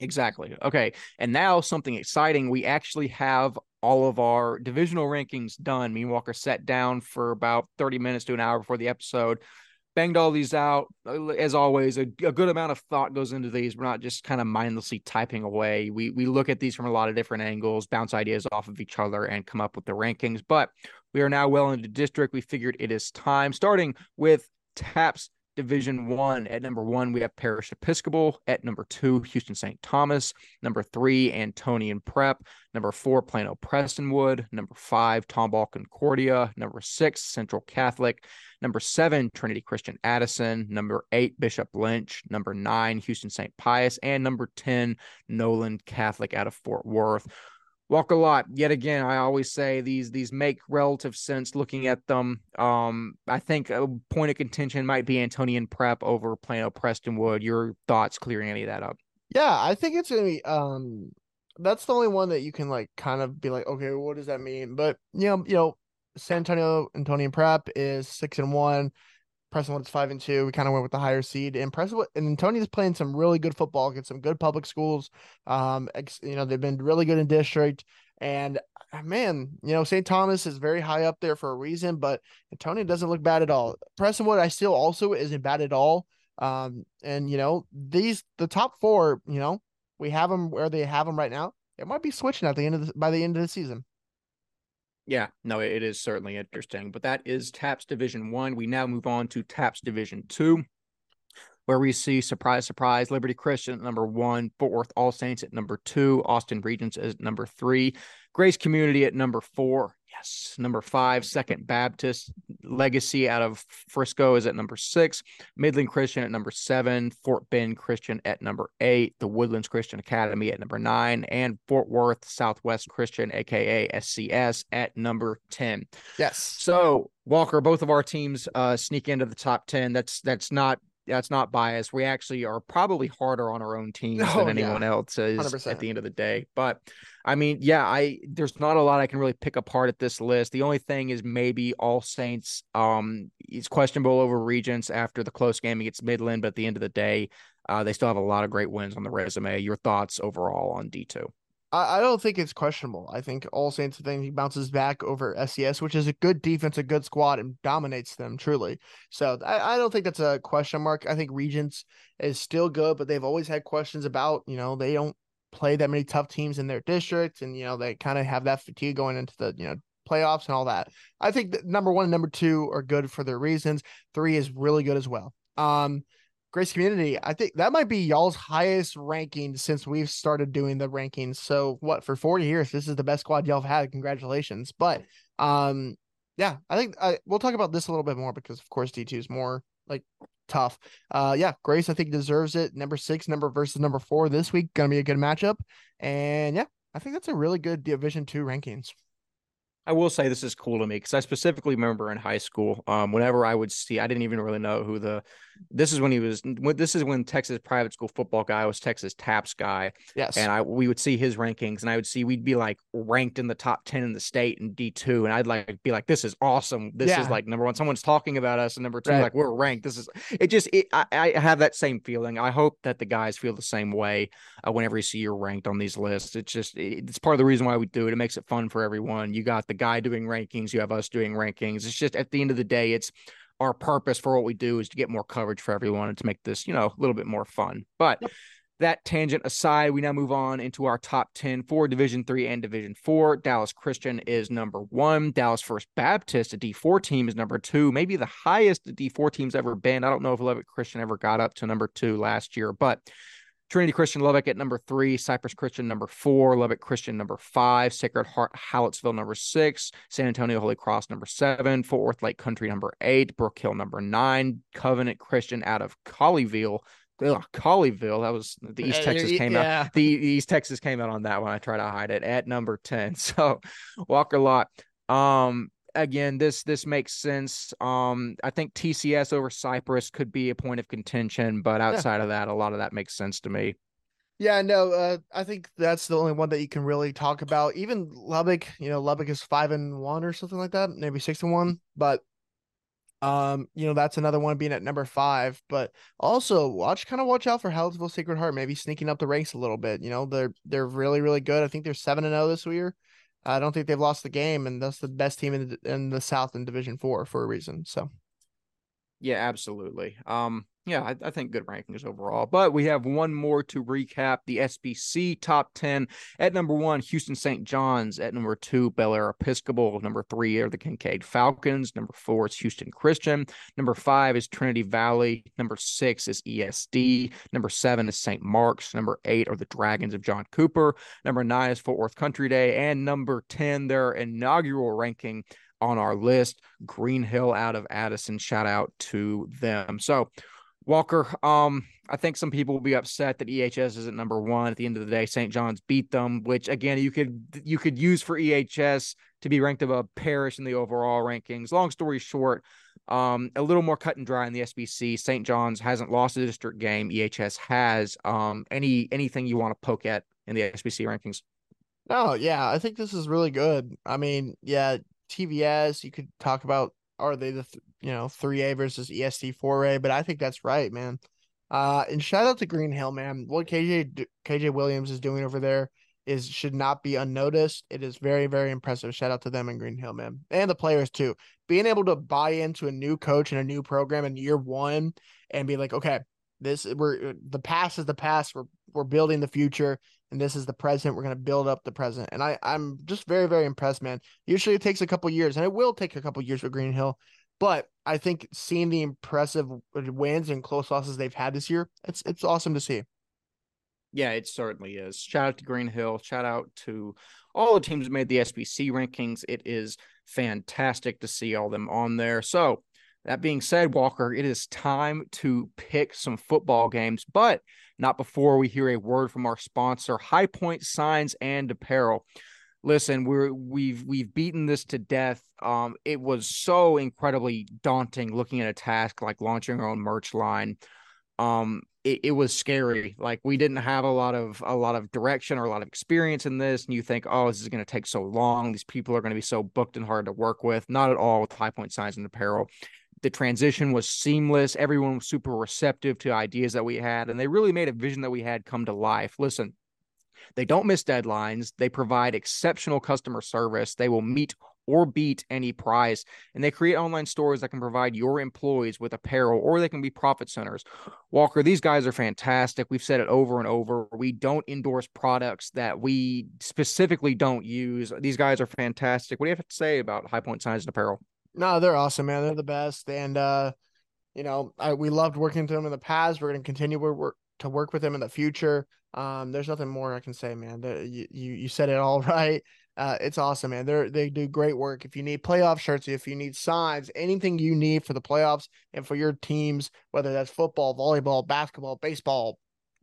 Exactly. Okay. And now something exciting. We actually have all of our divisional rankings done. Me and Walker sat down for about 30 minutes to an hour before the episode, banged all these out. As always, a, a good amount of thought goes into these. We're not just kind of mindlessly typing away. We we look at these from a lot of different angles, bounce ideas off of each other, and come up with the rankings. But we are now well into district. We figured it is time, starting with TAPPS Division One. At number one, we have Parish Episcopal. At number two, Houston St. Thomas. Number three, Antonian Prep. Number four, Plano Prestonwood. Number five, Tomball Concordia. Number six, Central Catholic. Number seven, Trinity Christian Addison. Number eight, Bishop Lynch. Number nine, Houston St. Pius. And number 10, Nolan Catholic out of Fort Worth. Walker Lott. Yet again, I always say these these make relative sense looking at them. Um, I think a point of contention might be Antonian Prep over Plano Preston Prestonwood. Your thoughts clearing any of that up? Yeah, I think it's gonna be um that's the only one that you can like kind of be like, okay, what does that mean? But you know, you know, San Antonio Antonian Prep is six and one. Prestonwood's five and two. We kind of went with the higher seed, and Prestonwood and Antonian's playing some really good football against some good public schools. Um, ex, you know, they've been really good in district, and uh, man, you know, St. Thomas is very high up there for a reason, but Antonian doesn't look bad at all. Prestonwood, I still also isn't bad at all. Um, and you know, these the top four, you know, we have them where they have them right now. It might be switching at the end of the, by the end of the season. Yeah, no, it is certainly interesting. But that is TAPPS Division One. We now move on to TAPPS Division Two, where we see surprise, surprise, Liberty Christian at number one, Fort Worth All Saints at number two, Austin Regents at number three, Grace Community at number four. Yes, number five, Second Baptist Legacy out of Frisco is at number six, Midland Christian at number seven, Fort Bend Christian at number eight, the Woodlands Christian Academy at number nine, and Fort Worth Southwest Christian, aka SCS, at number 10. Yes. So Walker, both of our teams uh, sneak into the top 10. That's that's not that's not biased. We actually are probably harder on our own <laughs> teams Oh, than yeah. anyone else is 100%. at the end of the day. But I mean, yeah, I there's not a lot I can really pick apart at this list. The only thing is maybe All Saints um is questionable over Regents after the close game against Midland, but at the end of the day, uh, they still have a lot of great wins on the resume. Your thoughts overall on D two? I, I don't think it's questionable. I think All Saints think he bounces back over SCS, which is a good defense, a good squad, and dominates them truly. So I, I don't think that's a question mark. I think Regents is still good, but they've always had questions about, you know, they don't play that many tough teams in their district, and you know, they kind of have that fatigue going into the, you know, playoffs and all that. I think that number one and number two are good for their reasons. Three is really good as well. Um Grace Community, I think that might be y'all's highest ranking since we've started doing the rankings. So what for 40 years, this is the best squad y'all have had. Congratulations. But um yeah, I think I, we'll talk about this a little bit more because of course D2 is more like tough. Uh yeah, Grace I think deserves it. Number six, number versus number four this week, gonna be a good matchup. And yeah, I think that's a really good division two rankings. I will say this is cool to me because I specifically remember in high school, um, whenever I would see, I didn't even really know who the. This is when he was. This is when Texas private school football guy was Texas TAPPS guy, Yes. and I we would see his rankings, and I would see we'd be like ranked in the top ten in the state in D two, and I'd like be like, this is awesome. This Yeah. is like number one. Someone's talking about us, and number two, Right. like we're ranked. This is it. Just it, I, I have that same feeling. I hope that the guys feel the same way uh, whenever you see you're ranked on these lists. It's just it's part of the reason why we do it. It makes it fun for everyone. You got the guy doing rankings, you have us doing rankings. It's just at the end of the day, it's our purpose for what we do is to get more coverage for everyone and to make this, you know, a little bit more fun. But that tangent aside, we now move on into our top 10 for Division 3 and Division 4. Dallas Christian is number 1. Dallas First Baptist, a D4 team is number 2, maybe the highest the D4 team's ever been. I don't know if Levitt Christian ever got up to number 2 last year, but Trinity Christian Lubbock at number three, Cypress Christian number four, Lubbock Christian number five, Sacred Heart Hallettsville number six, San Antonio Holy Cross number seven, Fort Worth Lake Country number eight, Brook Hill number nine, Covenant Christian out of Colleyville. Ugh, Colleyville. That was the East Texas came yeah. out. The East Texas came out on that one. I try to hide it at number 10. <laughs> So Walker Lott. Um, again, this this makes sense. Um, I think TCS over Cypress could be a point of contention, but outside yeah. of that, a lot of that makes sense to me. Yeah, no, uh, I think that's the only one that you can really talk about. Even Lubbock, you know, Lubbock is five and one or something like that, maybe six and one, but um, you know, that's another one being at number five. But also watch kind of watch out for Hallettsville Sacred Heart, maybe sneaking up the ranks a little bit. You know, they're they're really, really good. I think they're seven and zero oh this year. I don't think they've lost the game, and that's the best team in the, in the South in Division Four for a reason. So, yeah, absolutely. Um, yeah, I, I, think good rankings overall. But we have one more to recap the SPC top 10. At number one, Houston St. John's. At number two, Bel Bellaire Episcopal. Number three are the Kincaid Falcons. Number four is Houston Christian. Number five is Trinity Valley. Number six is ESD. Number seven is St. Mark's. Number eight are the Dragons of John Cooper. Number nine is Fort Worth Country Day. And number 10, their inaugural ranking on our list, Green Hill out of Addison. Shout out to them. So, Walker, um, I think some people will be upset that EHS isn't number one. At the end of the day, St. John's beat them, which again you could you could use for EHS to be ranked above Parish in the overall rankings. Long story short, um, a little more cut and dry in the SPC. St. John's hasn't lost a district game. EHS has. Um, any anything you want to poke at in the SPC rankings? No, yeah, I think this is really good. I mean, yeah, TVS. You could talk about are they the th- you know 3A versus ESD 4A, but I think that's right, man. Uh, and shout out to Green Hill, man. What KJ KJ Williams is doing over there is should not be unnoticed. It is very very impressive. Shout out to them in Green Hill, man, and the players too. Being able to buy into a new coach and a new program in year one and be like, okay, this we're the past is the past. We're we're building the future, and this is the present. We're gonna build up the present, and I I'm just very very impressed, man. Usually it takes a couple years, and it will take a couple years for Green Hill, but I think seeing the impressive wins and close losses they've had this year, it's it's awesome to see. Yeah, it certainly is. Shout out to Green Hill. Shout out to all the teams that made the SPC rankings. It is fantastic to see all them on there. So that being said, Walker, it is time to pick some football games, but not before we hear a word from our sponsor, High Point Signs and Apparel. Listen, we're we've we've beaten this to death. Um, it was so incredibly daunting looking at a task like launching our own merch line. Um, it, it was scary. Like we didn't have a lot of a lot of direction or a lot of experience in this, and you think, oh, this is going to take so long. These people are going to be so booked and hard to work with. Not at all with High Point Signs and Apparel the transition was seamless. Everyone was super receptive to ideas that we had, and they really made a vision that we had come to life. Listen, they don't miss deadlines. They provide exceptional customer service. They will meet or beat any price. And they create online stores that can provide your employees with apparel or they can be profit centers. Walker, these guys are fantastic. We've said it over and over. We don't endorse products that we specifically don't use. These guys are fantastic. What do you have to say about High Point Signs and Apparel? No, they're awesome, man. They're the best, and uh, you know, I we loved working with them in the past. We're continue to work to work with them in the future. Um, there's nothing more I can say, man. The, you, you you said it all <laughs> right. Uh, it's awesome, man. They they do great work. If you need playoff shirts, if you need signs, anything you need for the playoffs and for your teams, whether that's football, volleyball, basketball, baseball,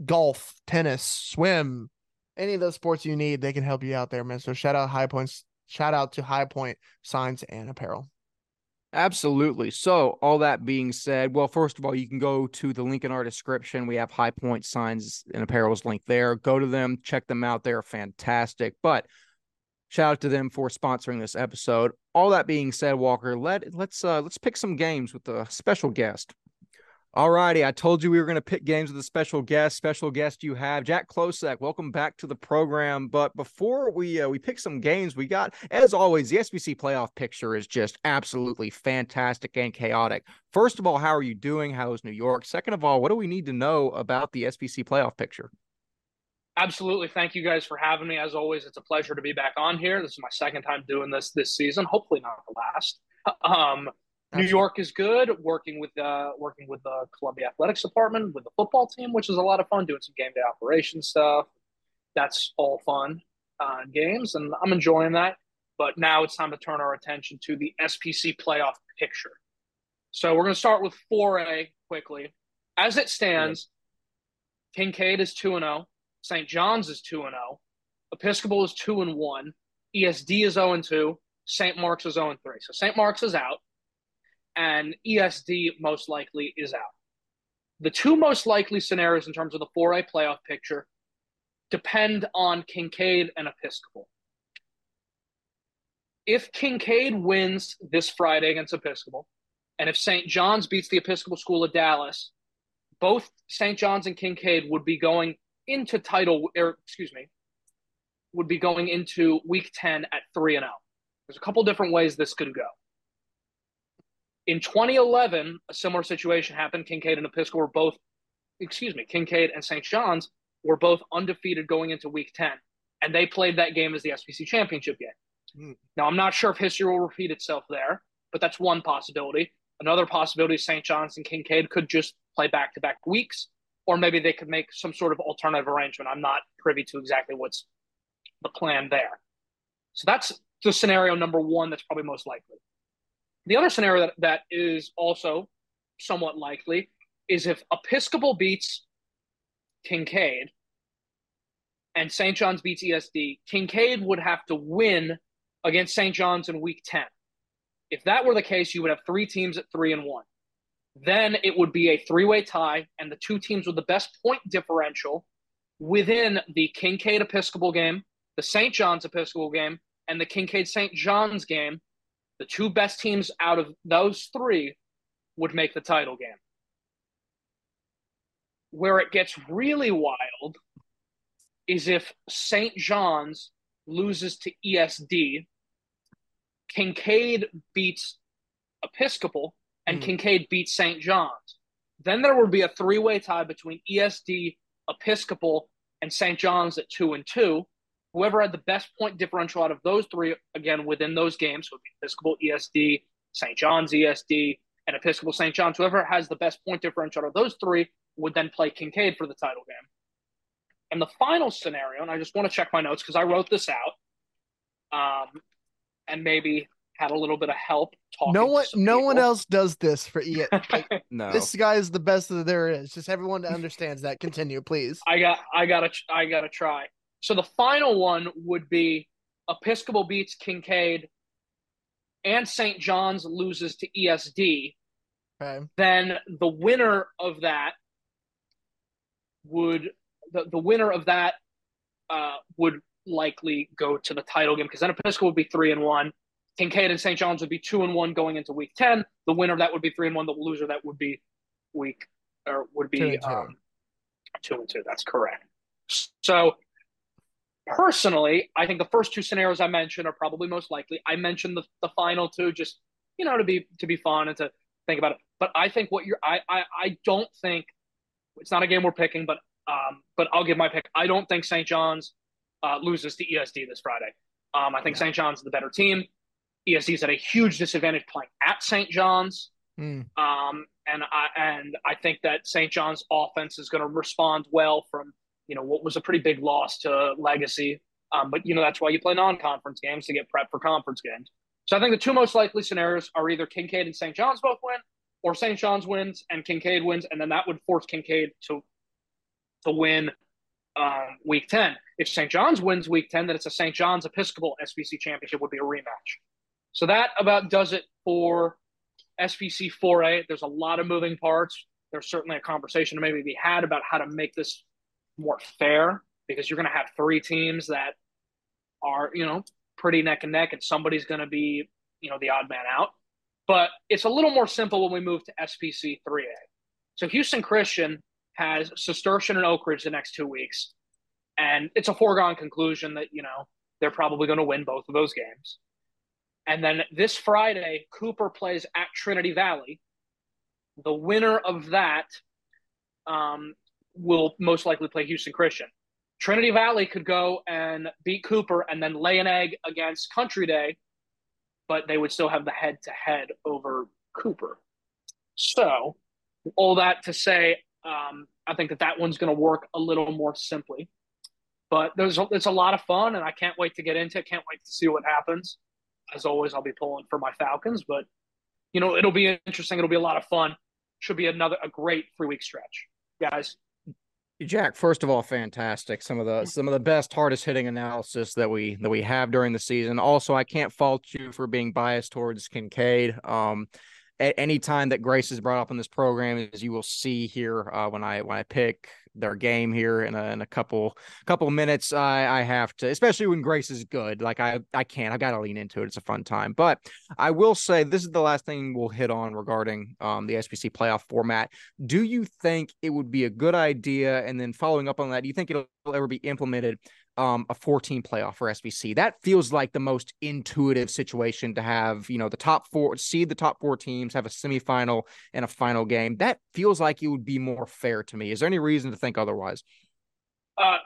golf, tennis, swim, any of those sports you need, they can help you out there, man. So shout out High Points, shout out to High Point Signs and Apparel. Absolutely. So, all that being said, well, first of all, you can go to the link in our description. We have High Point Signs and Apparel's link there. Go to them, check them out. They're fantastic. But shout out to them for sponsoring this episode. All that being said, Walker, let let's uh let's pick some games with a special guest. All righty. I told you we were going to pick games with a special guest. Special guest you have Jack Klosek. Welcome back to the program. But before we uh, we pick some games, we got as always the SPC playoff picture is just absolutely fantastic and chaotic. First of all, how are you doing? How is New York? Second of all, what do we need to know about the SPC playoff picture? Absolutely. Thank you guys for having me. As always, it's a pleasure to be back on here. This is my second time doing this this season. Hopefully not the last. <laughs> Um, New York is good. Working with uh, working with the Columbia Athletics Department with the football team, which is a lot of fun. Doing some game day operation stuff. That's all fun uh, games, and I'm enjoying that. But now it's time to turn our attention to the SPC playoff picture. So we're going to start with 4A quickly. As it stands, Kincaid is 2 0, St. John's is 2 0, Episcopal is 2 and 1, ESD is 0 and 2, St. Mark's is 0 and 3. So St. Mark's is out, and ESD most likely is out. The two most likely scenarios in terms of the 4A playoff picture depend on Kincaid and Episcopal. If Kincaid wins this Friday against Episcopal, and if St. John's beats the Episcopal School of Dallas, both St. John's and Kincaid would be going into title, or excuse me, would be going into week 10 at 3 and 0. There's a couple different ways this could go. In 2011, a similar situation happened. Kincaid and Episcopal were both, excuse me, Kincaid and St. John's were both undefeated going into week 10, and they played that game as the SPC championship game. Mm. Now, I'm not sure if history will repeat itself there, but that's one possibility. Another possibility St. John's and Kincaid could just play back to back weeks, or maybe they could make some sort of alternative arrangement. I'm not privy to exactly what's the plan there. So that's the scenario number one that's probably most likely. The other scenario that, that is also somewhat likely is if Episcopal beats Kincaid and St. John's beats ESD, Kincaid would have to win against St. John's in week 10. If that were the case, you would have three teams at three and one. Then it would be a three way tie, and the two teams with the best point differential within the Kincaid Episcopal game, the St. John's Episcopal game, and the Kincaid St. John's game, the two best teams out of those three would make the title game. Where it gets really wild is if St. John's loses to ESD, Kincaid beats Episcopal, and mm. Kincaid beats St. John's. Then there would be a three way tie between ESD, Episcopal, and St. John's at two and two. Whoever had the best point differential out of those three, again, within those games, would be Episcopal, ESD, St. John's, ESD, and Episcopal St. John's. Whoever has the best point differential out of those three would then play Kincaid for the title game. And the final scenario, and I just want to check my notes because I wrote this out, um, and maybe had a little bit of help talking. No one, no people. one else does this for Ian. <laughs> Like, no, this guy is the best that there is. Just everyone understands that. Continue, please. I got, I gotta, I gotta try. So the final one would be Episcopal beats Kincaid, and St. John's loses to ESD. Okay. Then the winner of that would the, the winner of that uh, would likely go to the title game because then Episcopal would be three and one. Kincaid and St. John's would be two and one going into week ten. The winner of that would be three and one. The loser that would be week or would be two and two. Um, two, and two. That's correct. So personally, I think the first two scenarios I mentioned are probably most likely. I mentioned the, the final two just you know to be to be fun and to think about it. But I think what you're I I, I don't think it's not a game we're picking, but um but I'll give my pick. I don't think St. John's uh, loses to ESD this Friday. Um, I think yeah. St. John's is the better team. ESD's at a huge disadvantage playing at St. John's. Mm. Um, and I and I think that St. John's offense is going to respond well from you know what was a pretty big loss to Legacy. Um, but you know that's why you play non-conference games to get prep for conference games. So I think the two most likely scenarios are either Kincaid and St. John's both win, or St. John's wins and Kincaid wins, and then that would force Kincaid to to win um, week 10. If St. John's wins week 10, then it's a St. John's Episcopal SPC championship would be a rematch. So that about does it for SPC 4A. There's a lot of moving parts. There's certainly a conversation to maybe be had about how to make this more fair because you're going to have three teams that are, you know, pretty neck and neck, and somebody's going to be, you know, the odd man out. But it's a little more simple when we move to SPC 3A. So Houston Christian has Cistercian and Oak Ridge the next two weeks. And it's a foregone conclusion that, you know, they're probably going to win both of those games. And then this Friday, Cooper plays at Trinity Valley. The winner of that um, will most likely play Houston Christian. Trinity Valley could go and beat Cooper and then lay an egg against Country Day, but they would still have the head to head over Cooper. So, all that to say, um, I think that that one's going to work a little more simply. But there's it's a lot of fun, and I can't wait to get into it. Can't wait to see what happens. As always, I'll be pulling for my Falcons, but you know it'll be interesting. It'll be a lot of fun. Should be another a great three week stretch, guys. Jack, first of all, fantastic. Some of the some of the best, hardest hitting analysis that we that we have during the season. Also, I can't fault you for being biased towards Kincaid. Um, at any time that Grace is brought up in this program, as you will see here uh, when I when I pick their game here in a, in a couple couple minutes, I, I have to, especially when Grace is good. Like I I can't. I got to lean into it. It's a fun time. But I will say this is the last thing we'll hit on regarding um, the SPC playoff format. Do you think it would be a good idea? And then following up on that, do you think it'll ever be implemented um, a 14 playoff for SPC. That feels like the most intuitive situation to have, you know, the top four, seed the top four teams, have a semifinal and a final game. That feels like it would be more fair to me. Is there any reason to think otherwise? Uh,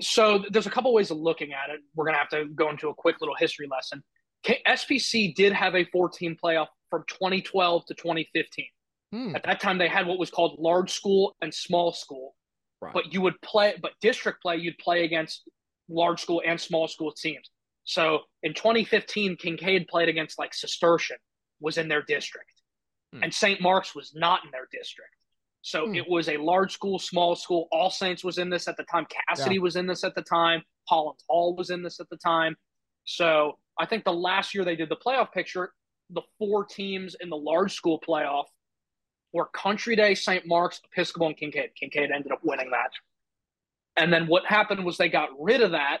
so there's a couple ways of looking at it. We're going to have to go into a quick little history lesson. K- SPC did have a 14 playoff from 2012 to 2015. Hmm. At that time, they had what was called large school and small school. Right. But you would play, but district play, you'd play against large school and small school teams. So in 2015, Kincaid played against like Cistercian was in their district, hmm. and St. Mark's was not in their district. So hmm. it was a large school, small school. All Saints was in this at the time. Casady yeah. was in this at the time. Holland Hall was in this at the time. So I think the last year they did the playoff picture, the four teams in the large school playoff were Country Day, St. Mark's, Episcopal, and Kincaid. Kincaid ended up winning that. And then what happened was they got rid of that.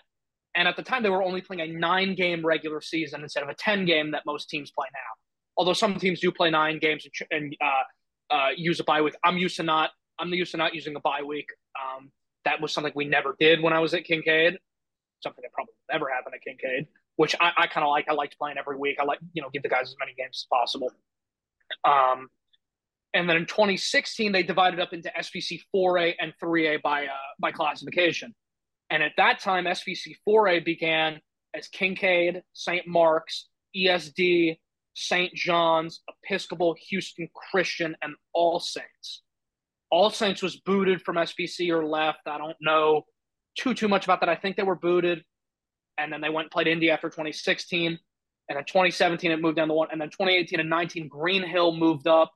And at the time, they were only playing a nine game regular season instead of a 10 game that most teams play now. Although some teams do play nine games and, and uh, uh, use a bye week. I'm used to not. I'm used to not using a bye week. Um, that was something we never did when I was at Kincaid. Something that probably never happened at Kincaid, which I, I kind of like. I liked playing every week. I like you know give the guys as many games as possible. Um, and then in 2016 they divided up into SPC 4A and 3A by uh, by classification. And at that time, SPC 4A began as Kincaid, St. Mark's, ESD, St. John's, Episcopal, Houston Christian, and All Saints. All Saints was booted from SPC or left. I don't know too too much about that. I think they were booted, and then they went and played Indy after 2016, and then 2017 it moved down to one, and then 2018 and 19 Green Hill moved up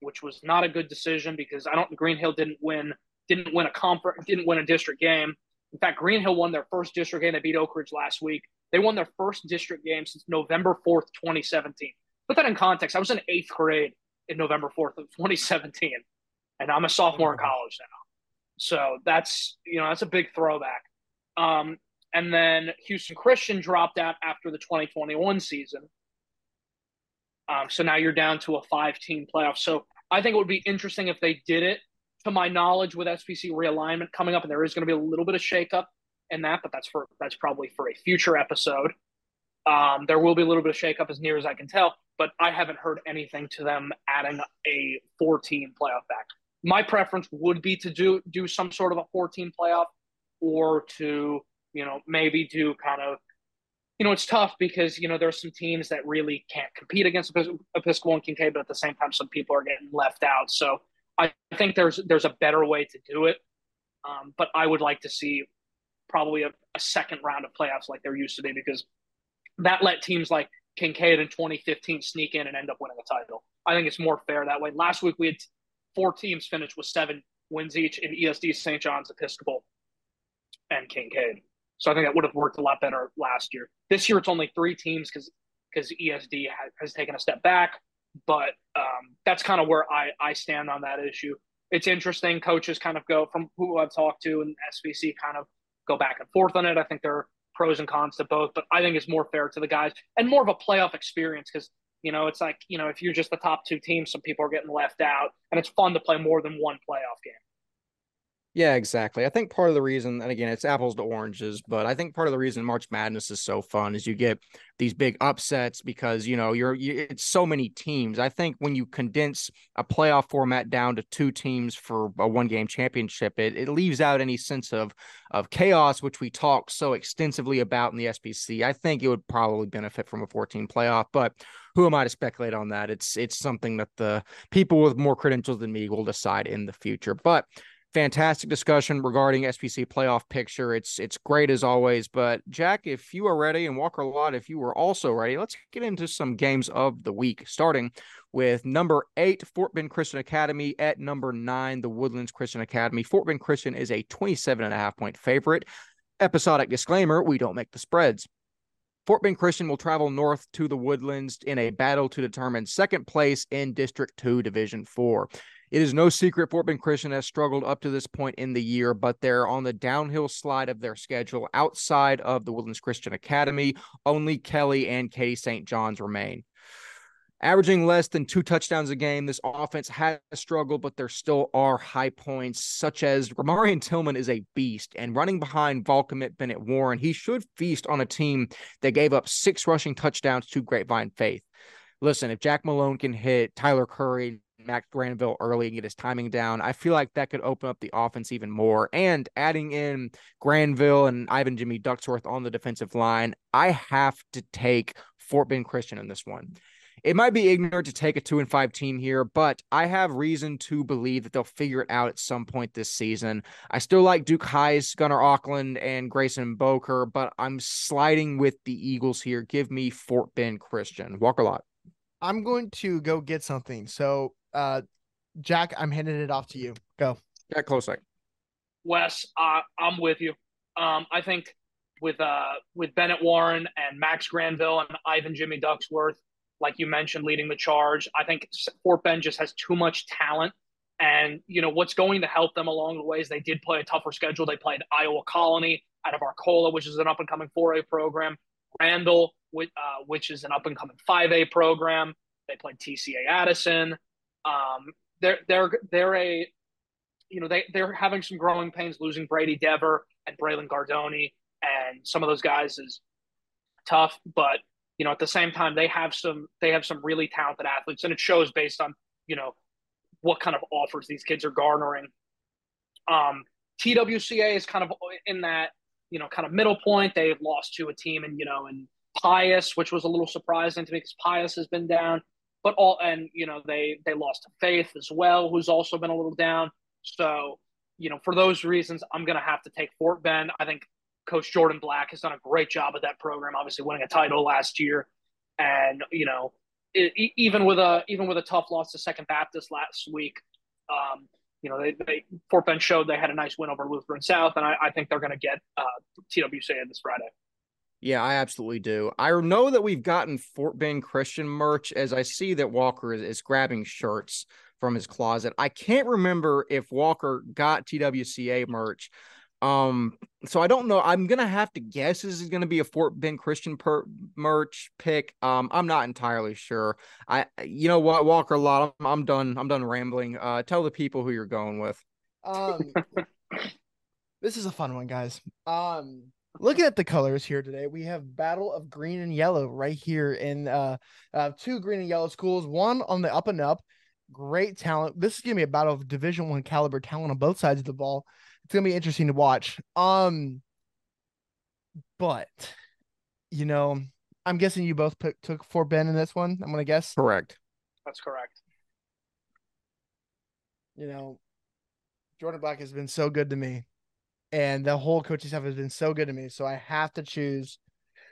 which was not a good decision because I don't Green Hill didn't win didn't win a conference didn't win a district game. In fact, Green Hill won their first district game. They beat Oak Ridge last week. They won their first district game since November 4th, 2017. Put that in context. I was in eighth grade in November 4th of 2017, and I'm a sophomore in college now. So that's you know that's a big throwback. Um, and then Houston Christian dropped out after the 2021 season. Um, so now you're down to a five team playoff. So I think it would be interesting if they did it. To my knowledge, with SPC realignment coming up, and there is going to be a little bit of shakeup in that, but that's for that's probably for a future episode. Um, there will be a little bit of shakeup as near as I can tell, but I haven't heard anything to them adding a 14 playoff back. My preference would be to do do some sort of a 14 playoff, or to you know maybe do kind of you know, it's tough because, you know, there's some teams that really can't compete against Episcopal and Kincaid, but at the same time, some people are getting left out. So I think there's there's a better way to do it. Um, but I would like to see probably a, a, second round of playoffs like there used to be because that let teams like Kincaid in 2015 sneak in and end up winning a title. I think it's more fair that way. Last week we had four teams finish with seven wins each in ESD, St. John's, Episcopal, and Kincaid. So I think that would have worked a lot better last year. This year it's only three teams because because ESD has, has, taken a step back, but um, that's kind of where I I stand on that issue. It's interesting. Coaches kind of go from who I've talked to and SPC kind of go back and forth on it. I think there are pros and cons to both, but I think it's more fair to the guys and more of a playoff experience because you know it's like you know if you're just the top two teams, some people are getting left out, and it's fun to play more than one playoff game. Yeah, exactly. I think part of the reason, and again, it's apples to oranges, but I think part of the reason March Madness is so fun is you get these big upsets because you know you're you, it's so many teams. I think when you condense a playoff format down to two teams for a one game championship, it it leaves out any sense of of chaos, which we talk so extensively about in the SPC. I think it would probably benefit from a 14 playoff, but who am I to speculate on that? It's it's something that the people with more credentials than me will decide in the future, but fantastic discussion regarding SPC playoff picture. It's it's great as always. But Jack, if you are ready, and Walker Lott, if you were also ready, let's get into some games of the week, starting with number eight, Fort Bend Christian Academy at number nine, the Woodlands Christian Academy. Fort Bend Christian is a 27 and a half point favorite. Episodic disclaimer: we don't make the spreads. Fort Bend Christian will travel north to the Woodlands in a battle to determine second place in District 2, Division 4. It is no secret Fort Bend Christian has struggled up to this point in the year, but they're on the downhill slide of their schedule outside of the Woodlands Christian Academy. Only Kelly and Katy St. John's remain. Averaging less than two touchdowns a game, this offense has struggled, but there still are high points, such as Ramarian Tillman is a beast, and running behind Volcommit Bennett Warren, he should feast on a team that gave up six rushing touchdowns to Grapevine Faith. Listen, if Jack Malone can hit Tyler Curry, Max Granville early and get his timing down. I feel like that could open up the offense even more. And adding in Granville and Ivan Jimmy Ducksworth on the defensive line, I have to take Fort Bend Christian in this one. It might be ignorant to take a two and five team here, but I have reason to believe that they'll figure it out at some point this season. I still like Duke Heiss, Gunnar Auckland, and Grayson Boker, but I'm sliding with the Eagles here. Give me Fort Bend Christian. Walker Lott. I'm going to go get something. So uh, Jack, I'm handing it off to you. Go. Jack Klosek. Wes, uh, I'm with you. Um, I think with uh with Bennett Warren and Max Granville and Ivan Jimmy Ducksworth, like you mentioned, leading the charge. I think Fort Bend just has too much talent. And you know what's going to help them along the way is they did play a tougher schedule. They played Iowa Colony out of Arcola, which is an up and coming 4A program. Randle, uh, which is an up and coming 5A program. They played TCA Addison. Um, they're they're they're a you know they they're having some growing pains losing Brady Dever and Braylon Gardoni and some of those guys is tough, but you know at the same time they have some they have some really talented athletes and it shows based on you know what kind of offers these kids are garnering. Um, TWCA is kind of in that you know kind of middle point. They've lost to a team and you know and Pius, which was a little surprising to me because Pius has been down but all and you know they they lost to Faith as well, who's also been a little down. So you know for those reasons, I'm to have to take Fort Bend. I think Coach Jordan Black has done a great job at that program, obviously winning a title last year, and you know it, even with a even with a tough loss to Second Baptist last week. Um, you know, they, they Fort Bend showed they had a nice win over Lutheran South, and I, I think they're going to get uh, TWCA this Friday. Yeah, I absolutely do. I know that we've gotten Fort Bend Christian merch as I see that Walker is, is grabbing shirts from his closet. I can't remember if Walker got TWCA merch. Um, so I don't know. I'm gonna have to guess this is gonna be a Fort Bend Christian per- merch pick. Um, I'm not entirely sure. I, you know what, Walker, lot. I'm, I'm done. I'm done rambling. Uh, tell the people who you're going with. Um, this is a fun one, guys. Um, looking at the colors here today, we have battle of green and yellow right here in uh, uh two green and yellow schools, one on the up and up. Great talent. This is gonna be a battle of division one caliber talent on both sides of the ball. It's gonna be interesting to watch. Um but you know, I'm guessing you both put, took Fort Bend in this one. I'm gonna guess. Correct. That's correct. You know, Jordan Black has been so good to me and the whole coaching staff has been so good to me. So I have to choose.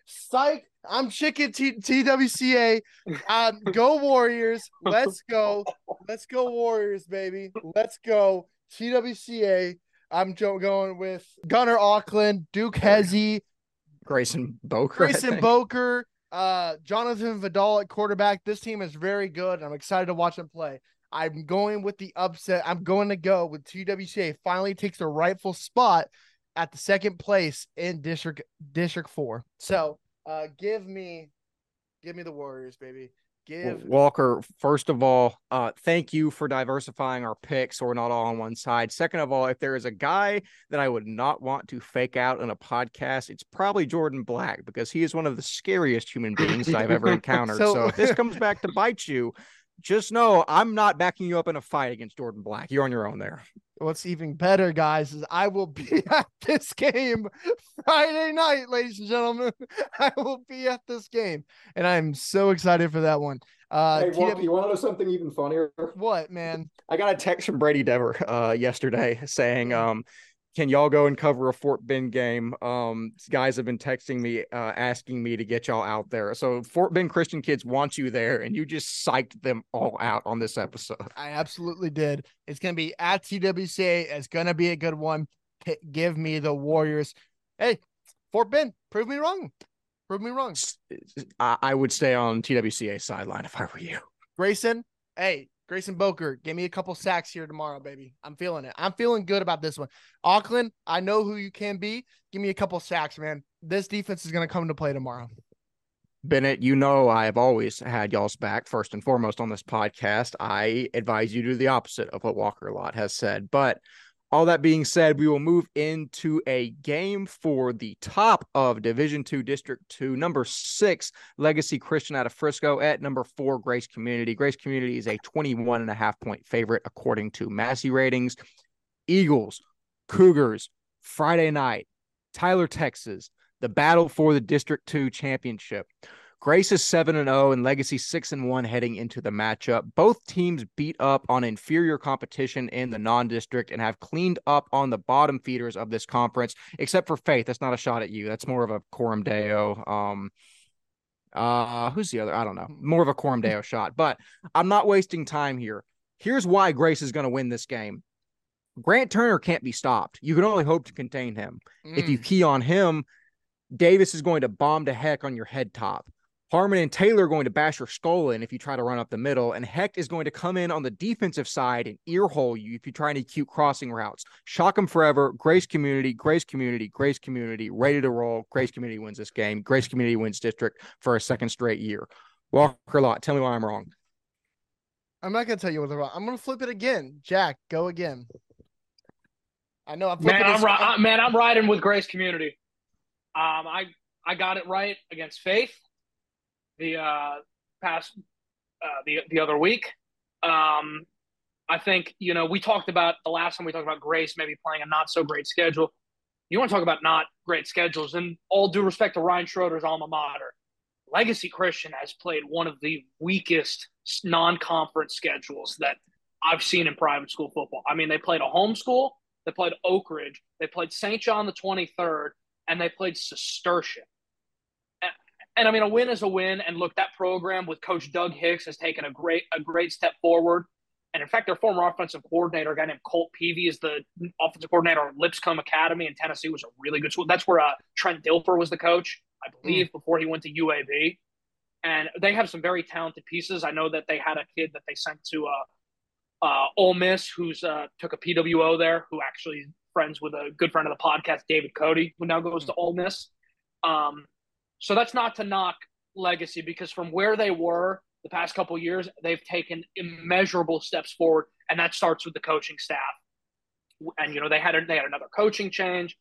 Psych! I'm chicken T- TWCA. Um, go Warriors! Let's go! Let's go Warriors, baby! Let's go TWCA. I'm going with Gunnar Auckland, Duke Hezzy, Grayson Boker, Grayson Boker, uh, Jonathan Vidal at quarterback. This team is very good. I'm excited to watch them play. I'm going with the upset. I'm going to go with TWCA finally takes the rightful spot at the second place in district district 4. So, uh give me Give me the Warriors, baby. Give Walker, first of all, uh, thank you for diversifying our picks so we're not all on one side. Second of all, if there is a guy that I would not want to fake out in a podcast, it's probably Jordan Black because he is one of the scariest human beings I've ever <laughs> encountered. so, So- if this comes back to bite you, just know I'm not backing you up in a fight against Jordan Black. You're on your own there. What's even better, guys, is I will be <laughs> at this game Friday night, ladies and gentlemen. <laughs> I will be at this game, and I'm so excited for that one. Uh, hey, you want to know something even funnier? what man? <laughs> I got a text from Brady Dever uh, yesterday saying, um, "Can y'all go and cover a Fort Bend game?" Um, guys have been texting me, uh, asking me to get y'all out there. So Fort Bend Christian kids want you there, and you just psyched them all out on this episode. I absolutely did. It's gonna be at TWCA. It's gonna be a good one. P- give me the Warriors. Hey, Fort Bend, prove me wrong. Prove me wrong. I, I would stay on TWCA sideline if I were you. Grayson, hey, Grayson Boker, give me a couple sacks here tomorrow, baby. I'm feeling it. I'm feeling good about this one. Auckland, I know who you can be. Give me a couple sacks, man. This defense is going to come to play tomorrow. Bennett, you know I have always had y'all's back first and foremost on this podcast. I advise you to do the opposite of what Walker Lott has said. But all that being said, we will move into a game for the top of Division Two, District Two, number six, Legacy Christian out of Frisco at number four, Grace Community. Grace Community is a 21 and a half point favorite according to Massey ratings. Eagles, Cougars, Friday night, Tyler, Texas, the battle for the District 2 championship. Grace is 7 and 0 and Legacy 6 and 1 heading into the matchup. Both teams beat up on inferior competition in the non-district and have cleaned up on the bottom feeders of this conference, except for Faith. That's not a shot at you. That's more of a Coram Deo. Um uh who's the other? I don't know. More of a Coram Deo shot. But I'm not wasting time here. Here's why Grace is going to win this game. Grant Turner can't be stopped. You can only hope to contain him. If you Mm. key on him, Davis is going to bomb to heck on your head top. Harmon and Taylor are going to bash your skull in if you try to run up the middle, and Heck is going to come in on the defensive side and earhole you if you try any cute crossing routes. Shock them forever. Grace Community, Grace Community, Grace Community, ready to roll. Grace Community wins this game. Grace Community wins district for a second straight year. Walker Lott, tell me why I'm wrong. I'm not going to tell you what they're wrong. I'm going to flip it again. Jack, go again. I know I'm Man, flipping I'm this- ri- I- man, I'm riding with Grace Community. Um, I I got it right against Faith the uh, past uh, the the other week. Um, I think you know we talked about the last time we talked about Grace maybe playing a not so great schedule. You want to talk about not great schedules? And all due respect to Ryan Schroeder's alma mater, Legacy Christian has played one of the weakest non-conference schedules that I've seen in private school football. I mean, they played a homeschool, they played Oak Ridge, they played St. John the 23rd, and they played Cistercian. And, I mean, a win is a win. And look, that program with Coach Doug Hicks has taken a great a great step forward. And in fact, their former offensive coordinator, a guy named Colt Peavy, is the offensive coordinator at Lipscomb Academy in Tennessee, was a really good school. That's where uh, Trent Dilfer was the coach, I believe, before he went to UAB. And they have some very talented pieces. I know that they had a kid that they sent to uh, uh, Ole Miss, who's uh, took a PWO there, who actually is friends with a good friend of the podcast, David Cody, who now goes to Ole Miss. Um, so that's not to knock legacy because from where they were the past couple years, they've taken immeasurable steps forward, and that starts with the coaching staff. And you know they had a, they had another coaching change,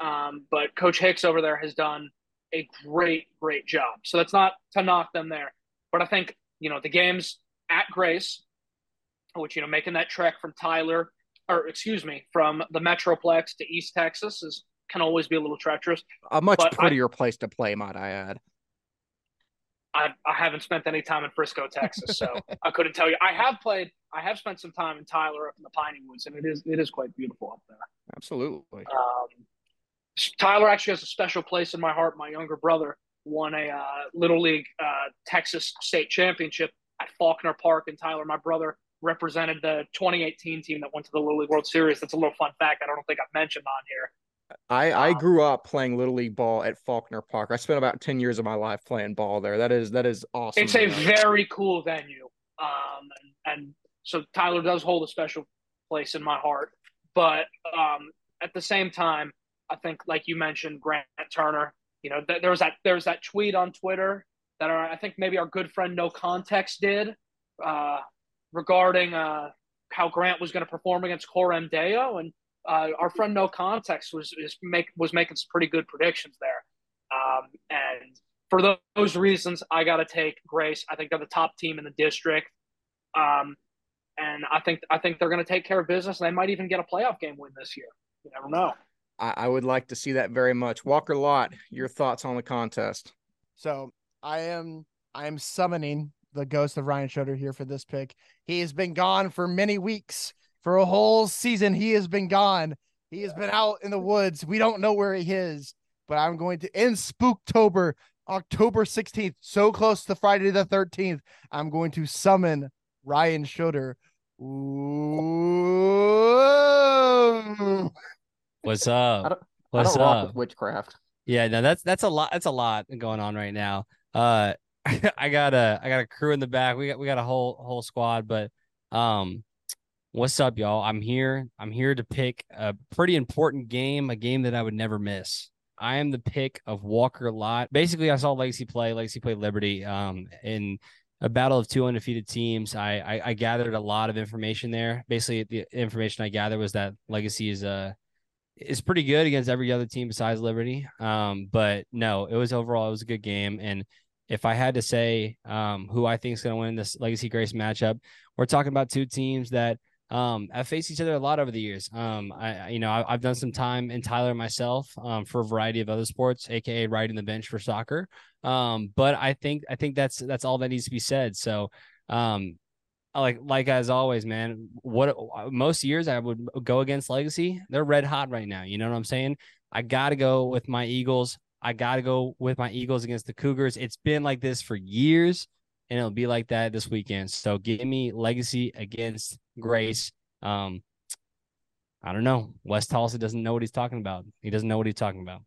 um, but Coach Hicks over there has done a great great job. So that's not to knock them there, but I think you know the games at Grace, which you know making that trek from Tyler or excuse me from the Metroplex to East Texas is can always be a little treacherous. A much But I- prettier place to play, might I add. I, I haven't spent any time in Frisco, Texas, so I couldn't tell you. I have played. I have spent some time in Tyler up in the Piney Woods, and it is it is quite beautiful up there. Absolutely. Um, Tyler actually has a special place in my heart. My younger brother won a uh, Little League uh, Texas State Championship at Faulkner Park in Tyler. My brother represented the 2018 team that went to the Little League World Series. That's a little fun fact I don't think I've mentioned on here. I, I grew up playing little league ball at Faulkner Park. I spent about ten years of my life playing ball there. That is that is awesome. It's a know. very cool venue. Um, and, and so Tyler does hold a special place in my heart. But um, at the same time, I think, like you mentioned, Grant Turner. You know, th- there was that there was that tweet on Twitter that are I think maybe our good friend No Context did uh, regarding uh, how Grant was going to perform against Coram Deo, and uh, our friend No Context was is make was making some pretty good predictions there. Um, and for those reasons, I got to take Grace. I think they're the top team in the district. Um, and I think I think they're going to take care of business. And they might even get a playoff game win this year. You never know. I, I would like to see that very much. Walker Lott, your thoughts on the contest? So I am I am summoning the ghost of Ryan Schroeder here for this pick. He has been gone for many weeks. For a whole season, he has been gone. He has been out in the woods. We don't know where he is, but I'm going to in Spooktober, October 16th, so close to Friday the 13th. I'm going to summon Ryan Schroeder. Ooh. What's up? I don't, What's I don't up? with witchcraft. Yeah, no, that's that's a lot. That's a lot going on right now. Uh, <laughs> I got a I got a crew in the back. We got we got a whole whole squad. But um, what's up, y'all? I'm here. I'm here to pick a pretty important game, a game that I would never miss. I am the pick of Walker Lott. Basically, I saw Legacy play. Legacy play Liberty. Um, in a battle of two undefeated teams. I, I I gathered a lot of information there. Basically, the information I gathered was that Legacy is uh is pretty good against every other team besides Liberty. Um, but no, it was overall it was a good game. And if I had to say um, who I think is going to win this Legacy Grace matchup, we're talking about two teams that um, have faced each other a lot over the years. Um, I you know I, have done some time in Tyler myself um, for a variety of other sports, aka riding the bench for soccer. Um, but I think I think that's that's all that needs to be said. So um, like like as always, man. What most years I would go against Legacy. They're red hot right now. You know what I'm saying? I got to go with my Eagles. I got to go with my Eagles against the Cougars. It's been like this for years, and it'll be like that this weekend. So give me Legacy against Grace. Um, I don't know. Wes Tolleson doesn't know what he's talking about. He doesn't know what he's talking about.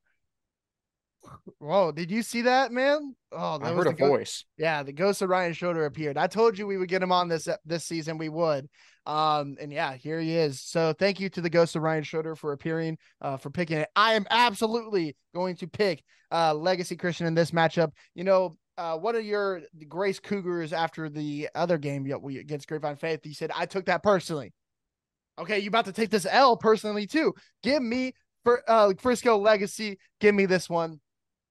Whoa, did you see that, man? Oh, that I was heard a the go- voice. Yeah, the ghost of Ryan Schroeder appeared. I told you we would get him on this this season. We would. Um, and yeah, here he is. So thank you to the ghost of Ryan Schroeder for appearing, uh, for picking it. I am absolutely going to pick uh Legacy Christian in this matchup. You know, uh, what are your Grace Cougars after the other game we against Grapevine Faith? He said, I took that personally. Okay, you about to take this L personally too. Give me for uh Frisco Legacy. Give me this one.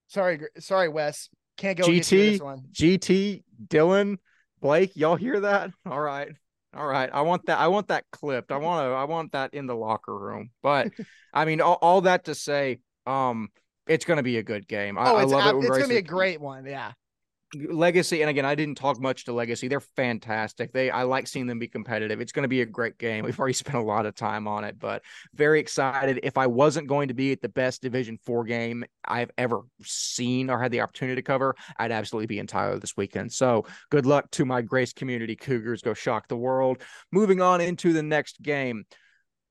Sorry, sorry, Wes. Can't go get GT, this one. GT, Dylan, Blake, y'all hear that? <laughs> All right. All right. I want that. I want that clipped. I want to, I want that in the locker room. But <laughs> I mean, all, all that to say, um, it's going to be a good game. I, Oh, I love it. it's gonna be a great one. Yeah. Legacy, and again, I didn't talk much to Legacy. They're fantastic. They I like seeing them be competitive. It's going to be a great game. We've already <laughs> spent a lot of time on it, but very excited. If I wasn't going to be at the best Division Four game I've ever seen or had the opportunity to cover, I'd absolutely be in Tyler this weekend. So good luck to my Grace Community Cougars. Go shock the world. Moving on into the next game.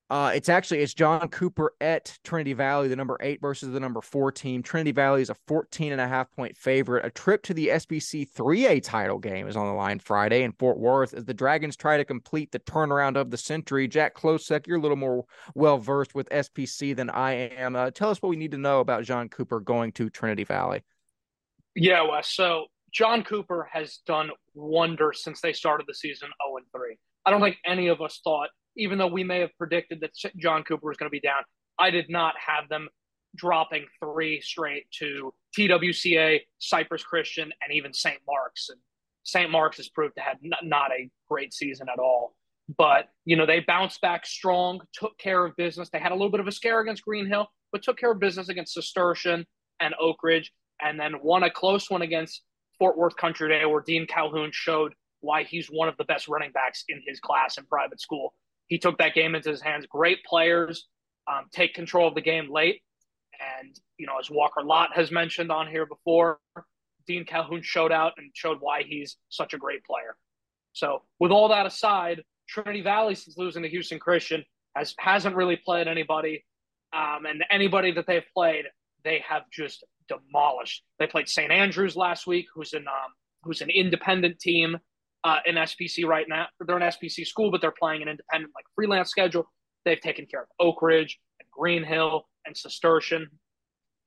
Uh, it's actually it's John Cooper at Trinity Valley, the number eight versus the number four team. Trinity Valley is a 14 and a half point favorite. A trip to the SPC 3A title game is on the line Friday in Fort Worth as the Dragons try to complete the turnaround of the century. Jack Klosek, you're a little more well versed with SPC than I am. Uh, tell us what we need to know about John Cooper going to Trinity Valley. Yeah, Wes. So John Cooper has done wonders since they started the season 0 and 3. I don't think any of us thought, even though we may have predicted that John Cooper was going to be down, I did not have them dropping three straight to TWCA, Cypress Christian, and even St. Mark's. And St. Mark's has proved to have not a great season at all. But, you know, they bounced back strong, took care of business. They had a little bit of a scare against Green Hill, but took care of business against Cistercian and Oak Ridge and then won a close one against Fort Worth Country Day, where Dean Calhoun showed why he's one of the best running backs in his class in private school. He took that game into his hands. Great players um, take control of the game late. And, you know, as Walker Lott has mentioned on here before, Dean Calhoun showed out and showed why he's such a great player. So, with all that aside, Trinity Valley, since losing to Houston Christian, has, hasn't really played anybody. Um, and anybody that they've played, they have just demolished. They played St. Andrews last week, who's an um, who's an independent team uh, in SPC right now. They're an SPC school, but they're playing an independent like freelance schedule. They've taken care of Oak Ridge and Green Hill and Cistercian.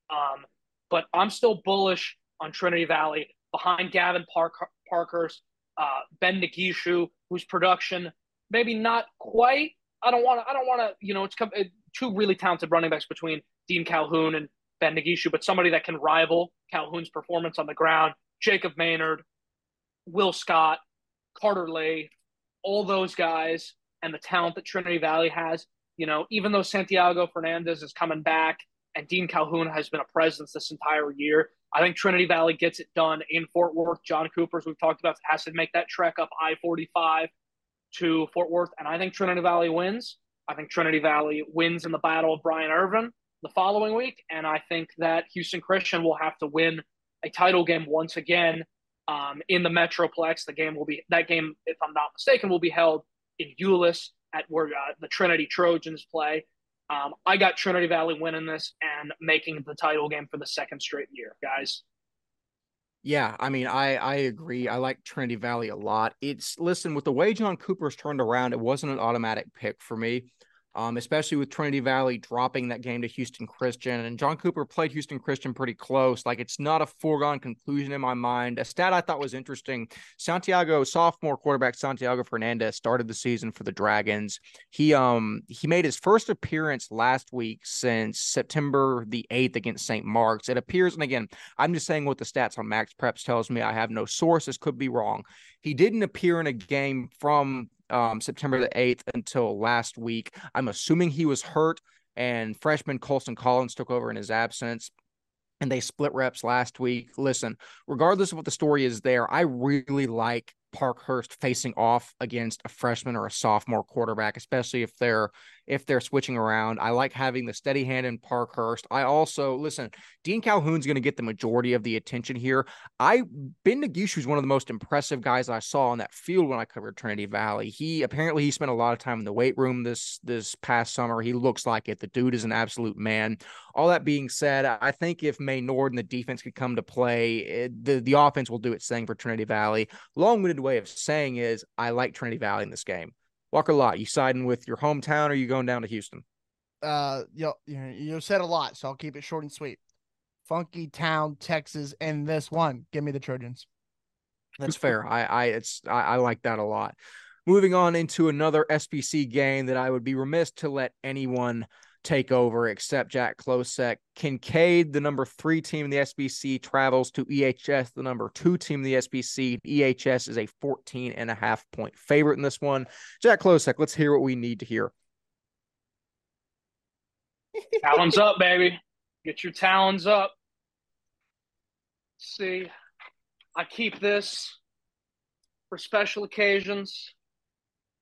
Um, but I'm still bullish on Trinity Valley. behind Gavin Park, Parkhurst, uh, Ben Negishu, whose production maybe not quite. I don't want to. I don't want to. You know, it's two really talented running backs between Dean Calhoun and Ben Negishu, but somebody that can rival Calhoun's performance on the ground. Jacob Maynard, Will Scott, Carter Lay, all those guys, and the talent that Trinity Valley has. You know, even though Santiago Fernandez is coming back and Dean Calhoun has been a presence this entire year, I think Trinity Valley gets it done in Fort Worth. John Cooper's we've talked about has to make that trek up I 45 to Fort Worth, and I think Trinity Valley wins. I think Trinity Valley wins in the Battle of Brian Irvin the following week, and I think that Houston Christian will have to win a title game once again um, in the Metroplex. The game will be that game, if I'm not mistaken, will be held in Euless at where uh, the Trinity Trojans play. Um, I got Trinity Valley winning this and making the title game for the second straight year, guys. Yeah, I mean, I I agree. I like Trinity Valley a lot. It's listen with the way John Cooper's turned around, it wasn't an automatic pick for me um, especially with Trinity Valley dropping that game to Houston Christian. And John Cooper played Houston Christian pretty close. Like it's not a foregone conclusion in my mind. A stat I thought was interesting Santiago, sophomore quarterback Santiago Fernandez, started the season for the Dragons. He um he made his first appearance last week since September the 8th against St. Mark's. It appears, and again, I'm just saying what the stats on Max Preps tells me. I have no sources, could be wrong. He didn't appear in a game from um, September the 8th until last week. I'm assuming he was hurt and freshman Colson Collins took over in his absence and they split reps last week. Listen, regardless of what the story is there, I really like Parkhurst facing off against a freshman or a sophomore quarterback, especially if they're if they're switching around. I like having the steady hand in Parkhurst. I also listen, Dean Calhoun's going to get the majority of the attention here. I Ben Negishu is one of the most impressive guys I saw on that field when I covered Trinity Valley. He apparently he spent a lot of time in the weight room this this past summer. He looks like it. The dude is an absolute man. All that being said, I think if Maynard and the defense could come to play, it, the the offense will do its thing for Trinity Valley. Long-winded way of saying is I like Trinity Valley in this game. Walker Lott, you siding with your hometown or you going down to Houston? Uh, you you said a lot, so I'll keep it short and sweet. Funky Town, Texas, and this one. Give me the Trojans. That's fair. I I it's I, I like that a lot. Moving on into another SPC game that I would be remiss to let anyone take over except Jack Klosek. Kincaid, the number three team in the SPC, travels to EHS, the number two team in the SPC. EHS is a 14 and a half point favorite in this one. Jack Klosek, let's hear what we need to hear. Talons up, baby. Get your talons up. See, I keep this for special occasions,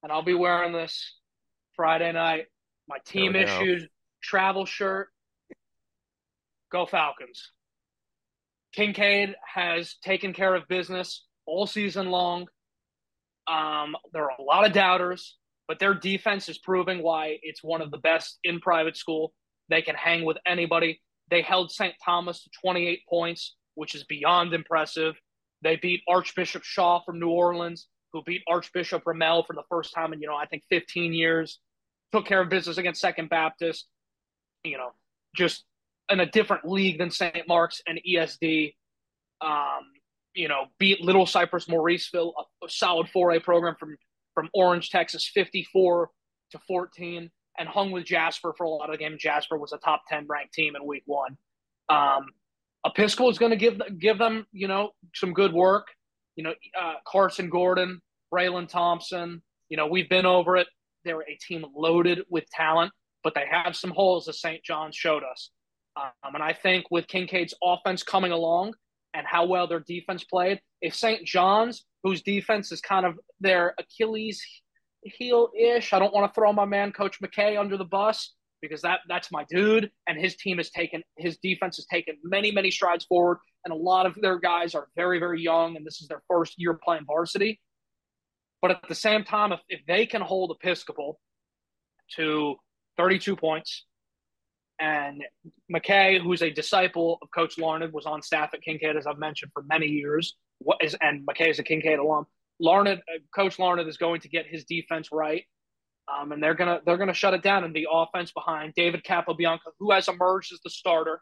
and I'll be wearing this Friday night my team issued travel shirt. Go Falcons. Kincaid has taken care of business all season long. Um, there are a lot of doubters, but their defense is proving why it's one of the best in private school. They can hang with anybody. They held St. Thomas to 28 points, which is beyond impressive. They beat Archbishop Shaw from New Orleans, who beat Archbishop Rummel for the first time in, you know, I think 15 years took care of business against Second Baptist, you know, just in a different league than St. Mark's and ESD. Um, you know, beat Little Cypress Mauriceville, a, a solid 4A program from from Orange, Texas, 54 to 14, and hung with Jasper for a lot of the game. Jasper was a top 10 ranked team in week one. Um, Episcopal is going to give give them, you know, some good work. You know, uh, Carson Gordon, Braylon Thompson. You know, we've been over it. They're a team loaded with talent, but they have some holes, as St. John showed us. Um, and I think with Kincaid's offense coming along and how well their defense played, if St. John's, whose defense is kind of their Achilles heel ish, I don't want to throw my man Coach McKay under the bus because that that's my dude, and his team has taken his defense has taken many many strides forward, and a lot of their guys are very very young, and this is their first year playing varsity. But at the same time, if, if they can hold Episcopal to 32 points, and McKay, who's a disciple of Coach Larned, was on staff at Kincaid, as I've mentioned, for many years. What is and McKay is a Kincaid alum. Larned, uh, Coach Larned is going to get his defense right, um, and they're gonna they're gonna shut it down. And the offense behind David Capobianco, who has emerged as the starter,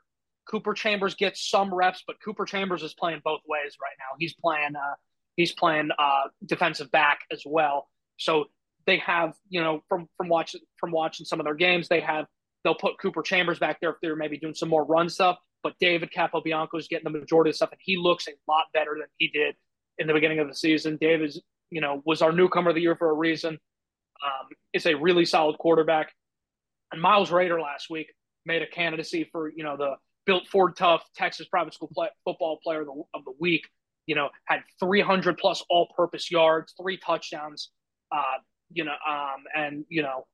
Cooper Chambers gets some reps, but Cooper Chambers is playing both ways right now. He's playing uh, he's playing uh, defensive back as well. So they have, you know, from from watching from watching some of their games, they have they'll put Cooper Chambers back there if they're maybe doing some more run stuff. But David Capobianco is getting the majority of stuff, and he looks a lot better than he did in the beginning of the season. David, you know, was our newcomer of the year for a reason. Um, it's a really solid quarterback. And Miles Rader last week made a candidacy for, you know, the built Ford Tough Texas private school play, football player of the, of the, week. You know, had 300 plus all purpose yards, three touchdowns, uh, you know, um, and, you know,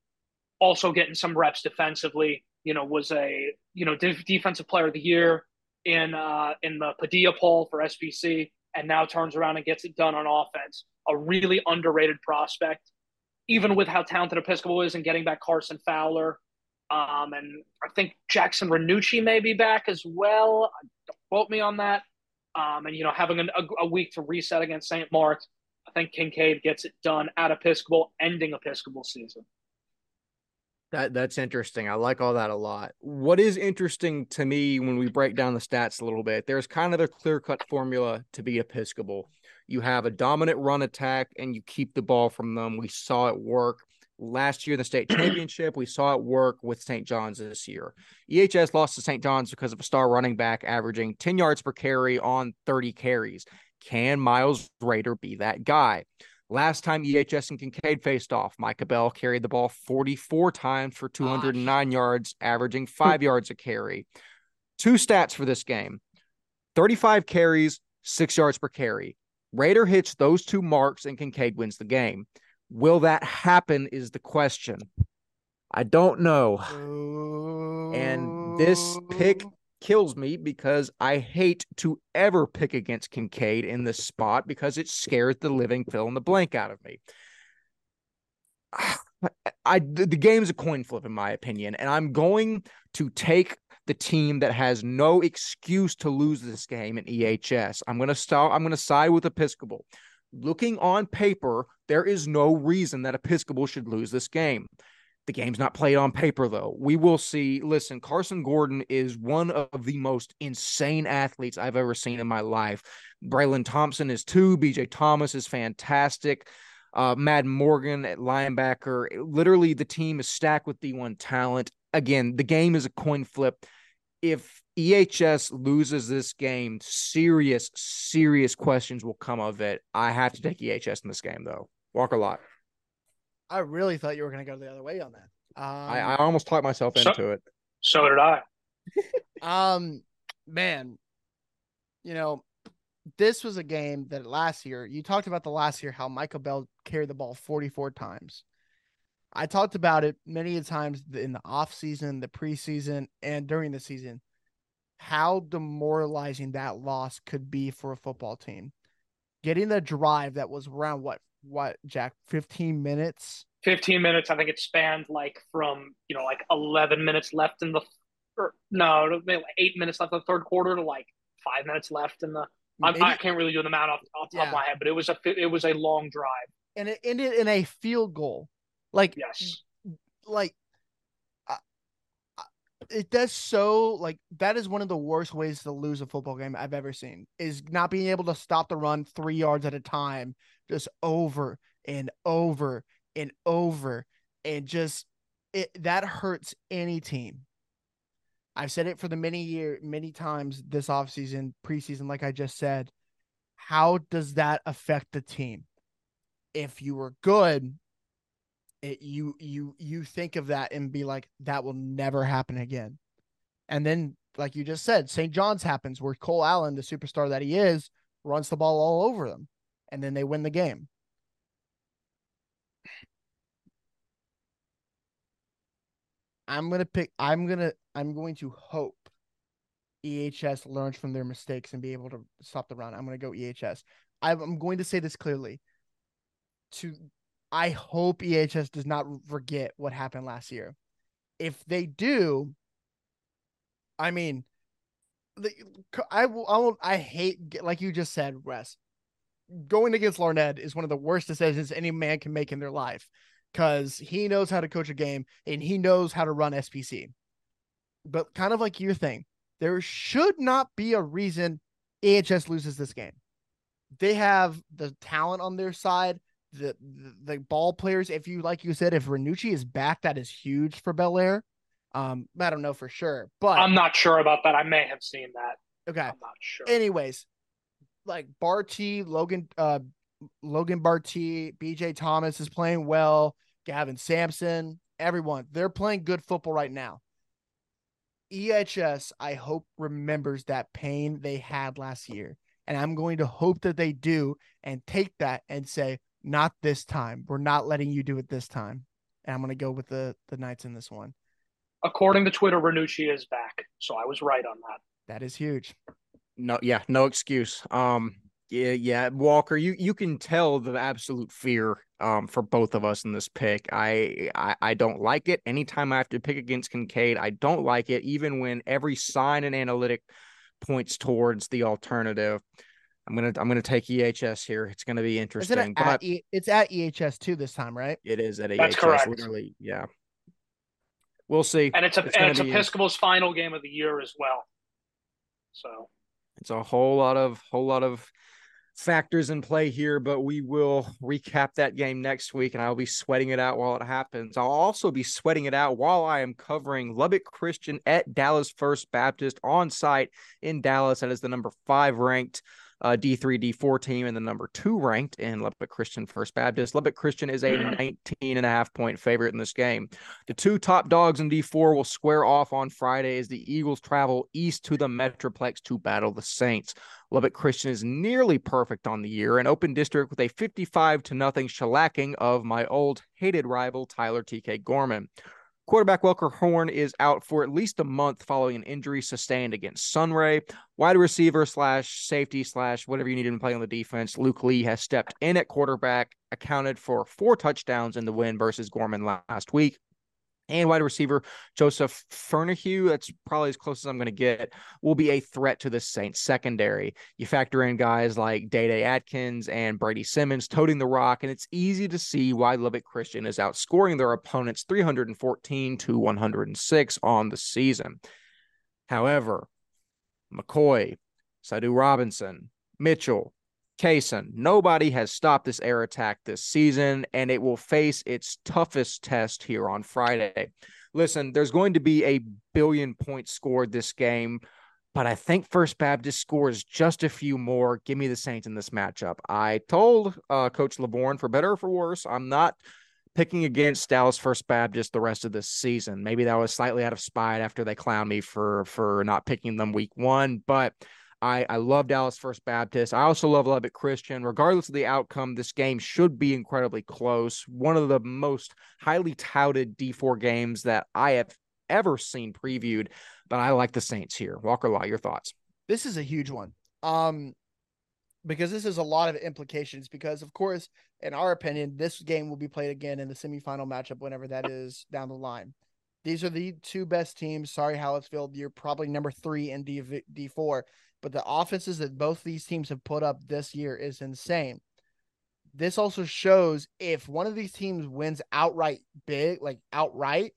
also getting some reps defensively, you know, was a, you know, de- defensive player of the year in, uh, in the Padilla poll for SPC and now turns around and gets it done on offense. A really underrated prospect, even with how talented Episcopal is and getting back Carson Fowler. Um, and I think Jackson Renucci may be back as well. Don't quote me on that. Um, and, you know, having a, a week to reset against St. Mark's, I think Kincaid gets it done at Episcopal, ending Episcopal season. That that's interesting. I like all that a lot. What is interesting to me when we break down the stats a little bit, there's kind of the clear-cut formula to be Episcopal. You have a dominant run attack and you keep the ball from them. We saw it work last year in the state <clears throat> championship. We saw it work with St. John's this year. EHS lost to St. John's because of a star running back averaging 10 yards per carry on 30 carries. Can Miles Rader be that guy? Last time EHS and Kincaid faced off, Micah Bell carried the ball 44 times for 209 Gosh. yards, averaging five yards a carry. Two stats for this game 35 carries, six yards per carry. Rader hits those two marks and Kincaid wins the game. Will that happen? Is the question. I don't know. And this pick kills me because I hate to ever pick against Kincaid in this spot because it scares the living fill in the blank out of me. <sighs> I the game's a coin flip in my opinion, and I'm going to take the team that has no excuse to lose this game in EHS. I'm to start. I'm to side with Episcopal. Looking on paper, there is no reason that Episcopal should lose this game. The game's not played on paper, though. We will see. Listen, Carson Gordon is one of the most insane athletes I've ever seen in my life. Braylon Thompson is too. BJ Thomas is fantastic. Uh, Madden Morgan at linebacker. Literally, the team is stacked with D1 talent. Again, the game is a coin flip. If EHS loses this game, serious, serious questions will come of it. I have to take EHS in this game, though. Walker Lott. I really thought you were going to go the other way on that. Um, I, I almost talked myself so, into it. So did I. <laughs> um, man, you know, this was a game that last year you talked about the last year how Michael Bell carried the ball 44 times. I talked about it many times in the off season, the preseason, and during the season. How demoralizing that loss could be for a football team. Getting the drive that was around what what Jack 15 minutes 15 minutes i think it spanned like from you know like 11 minutes left in the or, er, no eight minutes left in the third quarter to like five minutes left in the i i can not really do the math off, off the top yeah. of my head but it was a it was a long drive and it ended in a field goal like yes like it does so like that is one of the worst ways to lose a football game I've ever seen is not being able to stop the run three yards at a time, just over and over and over, and just it that hurts any team. I've said it for the many year many times this offseason, preseason, like I just said. How does that affect the team? If you were good, it, you you you think of that and be like that will never happen again. And then like you just said st john's happens where cole allen the superstar that he is runs the ball all over them and then they win the game. I'm gonna pick i'm gonna i'm going to hope ehs learns from their mistakes and be able to stop the run. I'm gonna go ehs i'm going to say this clearly. To I hope EHS does not forget what happened last year. If they do, I mean, I will, I will, I hate, like you just said, Wes, going against Larned is one of the worst decisions any man can make in their life because he knows how to coach a game and he knows how to run SPC. But kind of like your thing, there should not be a reason EHS loses this game. They have the talent on their side, the, the the ball players. If you like you said, if Renucci is back, that is huge for Bellaire. Um, I don't know for sure, but I'm not sure about that. I may have seen that. okay. I'm not sure. Anyways, like Barty, Logan, uh, Logan Barty, BJ Thomas is playing well. Gavin Sampson, everyone, they're playing good football right now. EHS, I hope remembers that pain they had last year, and I'm going to hope that they do and take that and say, not this time. We're not letting you do it this time. And I'm going to go with the the Knights in this one. According to Twitter, Renucci is back, so I was right on that. That is huge. No, yeah, no excuse. Um, yeah, yeah, Walker, you you can tell the absolute fear um for both of us in this pick. I I, I don't like it. Anytime I have to pick against Kincaid, I don't like it, even when every sign and analytic points towards the alternative. I'm gonna I'm gonna take EHS here. It's gonna be Is it interesting, at, but E- it's at EHS too this time, right? it is at That's EHS. correct. Literally, yeah. We'll see. And it's a It's and it's Episcopal's final game of the year as well. So It's a whole lot of whole lot of factors in play here, but we will recap that game next week and I'll be sweating it out while it happens. I'll also be sweating it out while I am covering Lubbock Christian at Dallas First Baptist on site in Dallas. That is the number five ranked uh, D3, D4 team and the number two ranked in Lubbock Christian First Baptist. Lubbock Christian is a 19 and a half point favorite in this game. The two top dogs in D4 will square off on Friday as the Eagles travel east to the Metroplex to battle the Saints. Lubbock Christian is nearly perfect on the year, an open district with a 55 to nothing shellacking of my old hated rival Tyler TK Gorman. Quarterback Welker Horn is out for at least a month following an injury sustained against Sunray. Wide receiver slash safety slash whatever you need him to play on the defense. Luke Lee has stepped in at quarterback, accounted for four touchdowns in the win versus Gorman last week. And wide receiver Joseph Fernahue, that's probably as close as I'm going to get, will be a threat to the Saints secondary. You factor in guys like Day Day Atkins and Brady Simmons toting the rock, and it's easy to see why Lubbock Christian is outscoring their opponents 314 to 106 on the season. However, McCoy, Sadu Robinson, Mitchell, Kaysen, nobody has stopped this air attack this season, and it will face its toughest test here on Friday. Listen, there's going to be a billion points scored this game, but I think First Baptist scores just a few more. Give me the Saints in this matchup. I told uh, Coach LeBorn, for better or for worse, I'm not picking against Dallas First Baptist the rest of this season. Maybe that was slightly out of spite after they clowned me for for not picking them week one, but I, I love Dallas First Baptist. I also love Lubbock Christian. Regardless of the outcome, this game should be incredibly close. One of the most highly touted D4 games that I have ever seen previewed. But I like the Saints here. Walker Lott, your thoughts? this is a huge one. Um, because this is a lot of implications. Because of course, in our opinion, this game will be played again in the semifinal matchup whenever that is down the line. These are the two best teams. Sorry, Hallettsville, you're probably number three in D D four, but the offenses that both these teams have put up this year is insane. This also shows if one of these teams wins outright big, like outright,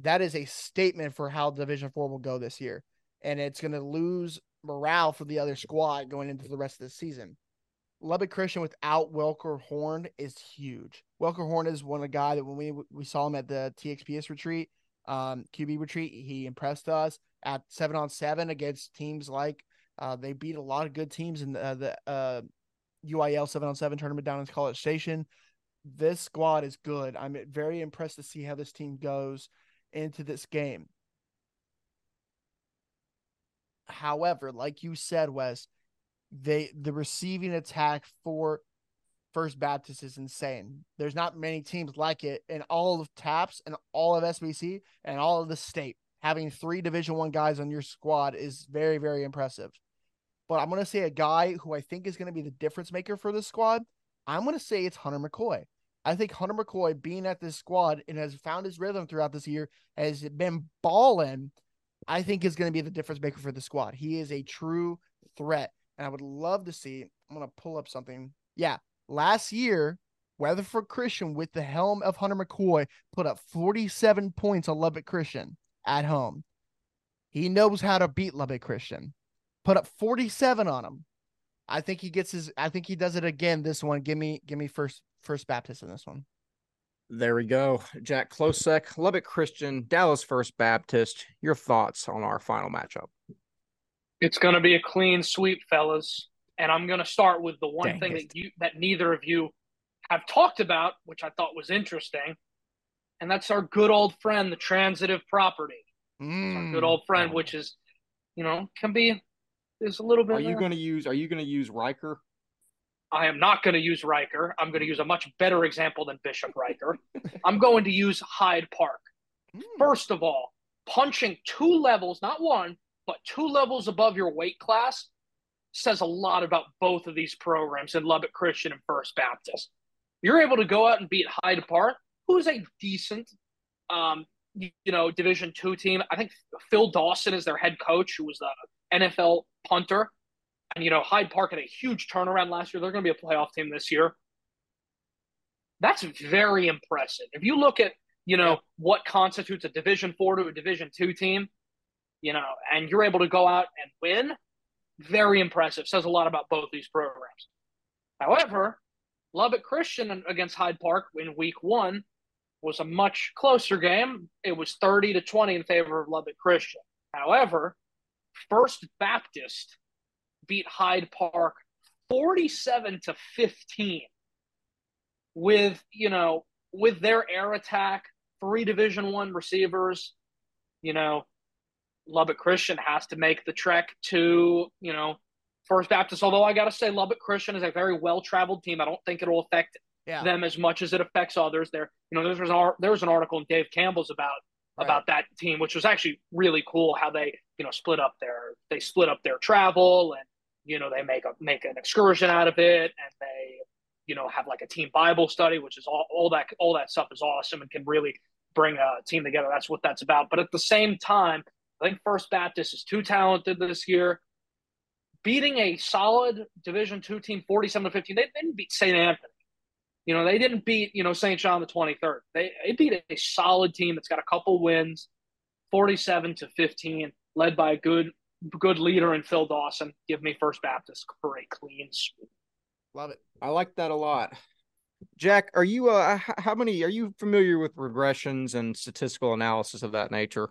that is a statement for how Division Four will go this year, and it's going to lose morale for the other squad going into the rest of the season. Lubbock Christian without Welker Horn is huge. Welker Horn is one of the guy that when we we saw him at the TXPS retreat, um, QB retreat, he impressed us at seven on seven against teams like uh, they beat a lot of good teams in the, uh, the uh, UIL seven on seven tournament down in College Station. This squad is good. I'm very impressed to see how this team goes into this game. However, like you said, Wes, they the receiving attack for First Baptist is insane. There's not many teams like it in all of TAPPS and all of SPC and all of the state. Having three Division One guys on your squad is very, very impressive. But I'm gonna say a guy who I think is gonna be the difference maker for this squad. I'm gonna say it's Hunter McCoy. I think Hunter McCoy being at this squad and has found his rhythm throughout this year, has been balling. I think is going to be the difference maker for the squad. He is a true threat, and I would love to see. I'm going to pull up something. Yeah, last year, Weatherford Christian with the helm of Hunter McCoy put up 47 points on Lubbock Christian at home. He knows how to beat Lubbock Christian. Put up 47 on him. I think he gets his I think he does it again this one. Give me give me first first Baptist in this one. There we go. Jack Klosek, Lubbock Christian, Dallas First Baptist. Your thoughts on our final matchup? It's going to be a clean sweep, fellas. And I'm going to start with the one Dang thing it. that you that neither of you have talked about, which I thought was interesting, and that's our good old friend, the transitive property. It's our Mm. good old friend, which is, you know, can be is a little bit. Are you going to use? Are you going to use Riker? I am not going to use Riker. I'm going to use a much better example than Bishop Riker. I'm going to use Hyde Park. Mm. First of all, punching two levels, not one, but two levels above your weight class says a lot about both of these programs in Lubbock Christian and First Baptist. You're able to go out and beat Hyde Park, who's a decent, um, you, you know, Division two team. I think Phil Dawson is their head coach, who was the NFL punter. And, you know, Hyde Park had a huge turnaround last year. They're going to be a playoff team this year. That's very impressive. If you look at, you know, what constitutes a Division four to a Division two team, you know, and you're able to go out and win, very impressive. Says a lot about both these programs. However, Lubbock Christian against Hyde Park in week one was a much closer game. It was 30 to 20 in favor of Lubbock Christian. However, First Baptist beat Hyde Park 47 to 15 with, you know, with their air attack, three division 1 receivers, you know, Lubbock Christian has to make the trek to, you know, First Baptist. Although I got to say, Lubbock Christian is a very well traveled team. I don't think it'll affect Yeah. them as much as it affects others. There, you know, there was an ar- there was an article in Dave Campbell's about Right. about that team, which was actually really cool. How they, you know, split up their they split up their travel, and you know they make a make an excursion out of it, and they, you know, have like a team Bible study, which is all all that all that stuff is awesome and can really bring a team together. That's what that's about. But at the same time, I think First Baptist is too talented this year. Beating a solid Division two team, forty-seven to fifteen. They didn't beat St. Anthony. You know, they didn't beat, you know, St. John the 23rd. They, they beat a solid team that's got a couple wins, 47 to 15, led by a good good leader in Phil Dawson. Give me First Baptist for a clean sweep. Love it. I like that a lot. Jack, are you uh how many are you familiar with regressions and statistical analysis of that nature?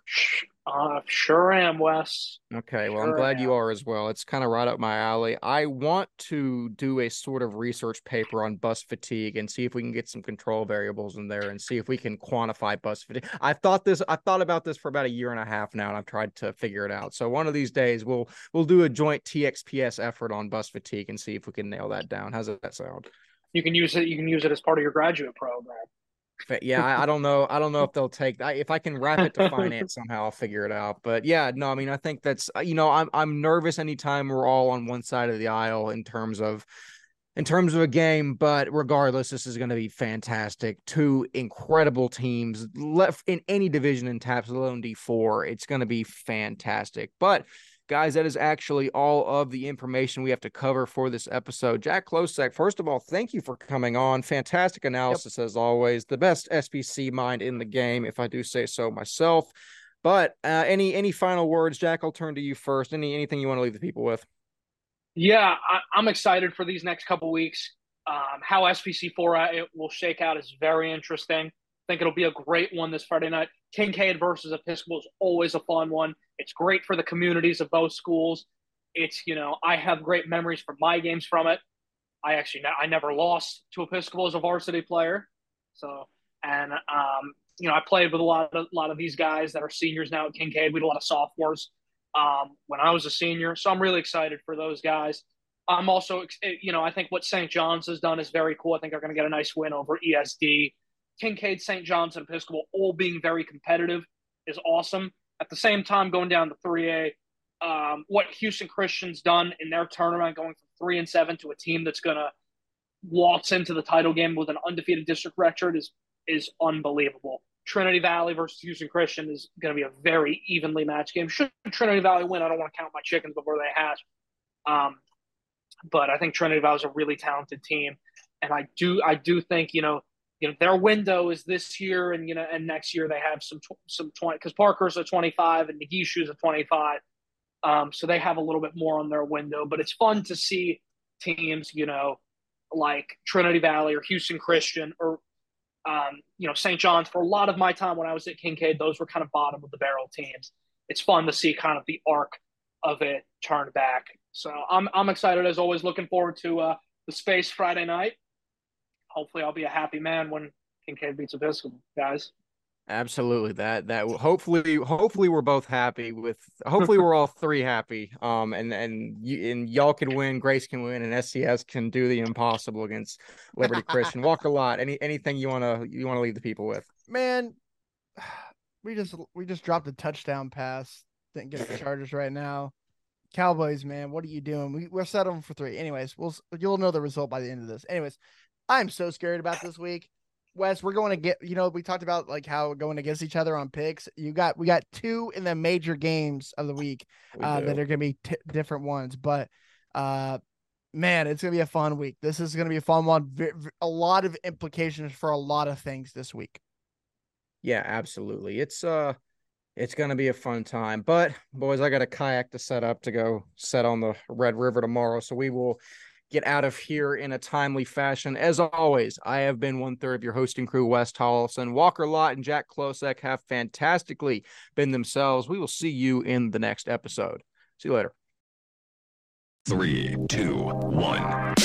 Uh, sure am, Wes. Okay, well, I'm Sure glad you are as well. It's kind of right up my alley. I want to do a sort of research paper on bus fatigue and see if we can get some control variables in there and see if we can quantify bus fatigue. I've thought this, I've thought about this for about a year and a half now, and I've tried to figure it out. So one of these days we'll we'll do a joint TXPS effort on bus fatigue and see if we can nail that down. How's that sound? You can use it. You can use it as part of your graduate program. Fa- Yeah, I, I don't know. I don't know if they'll take I, if I can wrap it to <laughs> finance somehow, I'll figure it out. But yeah, no, I mean, I think that's uh, you know, I'm I'm nervous anytime we're all on one side of the aisle in terms of in terms of a game. But regardless, this is going to be fantastic. Two incredible teams left in any division in TAPPS, alone D four. It's going to be fantastic. But guys, that is actually all of the information we have to cover for this episode. Jack Klosek, first of all, thank you for coming on. Fantastic analysis as always. The best SPC mind in the game, if I do say so myself. But uh, any any final words, Jack? I'll turn to you first. Any anything you want to leave the people with? Yeah, I, I'm excited for these next couple weeks. Um, how SPC four uh, it will shake out is very interesting. Think it'll be a great one this Friday night. Kincaid versus Episcopal is always a fun one. It's great for the communities of both schools. It's you know I have great memories from my games from it. I actually I never lost to Episcopal as a varsity player, so and um, you know I played with a lot of a lot of these guys that are seniors now at Kincaid. We had a lot of sophomores um, when I was a senior, so I'm really excited for those guys. I'm also, you know, I think what St. John's has done is very cool. I think they're going to get a nice win over ESD. Kincaid, St. John's, and Episcopal all being very competitive is awesome. At the same time, going down to 3A, um, what Houston Christian's done in their turnaround, going from three and seven to a team that's going to waltz into the title game with an undefeated district record is is unbelievable. Trinity Valley versus Houston Christian is going to be a very evenly matched game. Should Trinity Valley win, I don't want to count my chickens before they hatch. Um, but I think Trinity Valley is a really talented team, and I do I do think you know you know their window is this year, and you know, and next year they have some some twenty because Parker's a twenty five and Negishu's a twenty five, um, so they have a little bit more on their window. But it's fun to see teams, you know, like Trinity Valley or Houston Christian or um, you know St. John's. For a lot of my time when I was at Kincaid, those were kind of bottom of the barrel teams. It's fun to see kind of the arc of it turned back. So I'm I'm excited as always. Looking forward to uh, the space Friday night hopefully I'll be a happy man when Kincaid beats Episcopal, guys. Absolutely. That that hopefully hopefully we're both happy with hopefully we're all <laughs> three happy. Um and and you and y'all can win, Grace can win, and SCS can do the impossible against Liberty Christian. <laughs> Walker Lott. Any anything you wanna you wanna leave the people with? Man, <sighs> we just we just dropped a touchdown pass. Didn't get the Chargers right now. Cowboys, man, what are you doing? We, we're settling for three. Anyways, we'll you'll know the result by the end of this. Anyways, I'm so scared about this week. Wes, we're going to get, you know, we talked about like how going against each other on picks. You got, we got two in the major games of the week uh, that are going to be t- different ones. But, uh, man, it's going to be a fun week. This is going to be a fun one. A lot of implications for a lot of things this week. Yeah, absolutely. It's, uh, it's going to be a fun time. But, boys, I got a kayak to set up to go set on the Red River tomorrow. So we will get out of here in a timely fashion. As always, I have been one third of your hosting crew, Wes Tolleson. Walker Lott and Jack Klosek have fantastically been themselves. We will see you in the next episode. See you later. Three, two, one.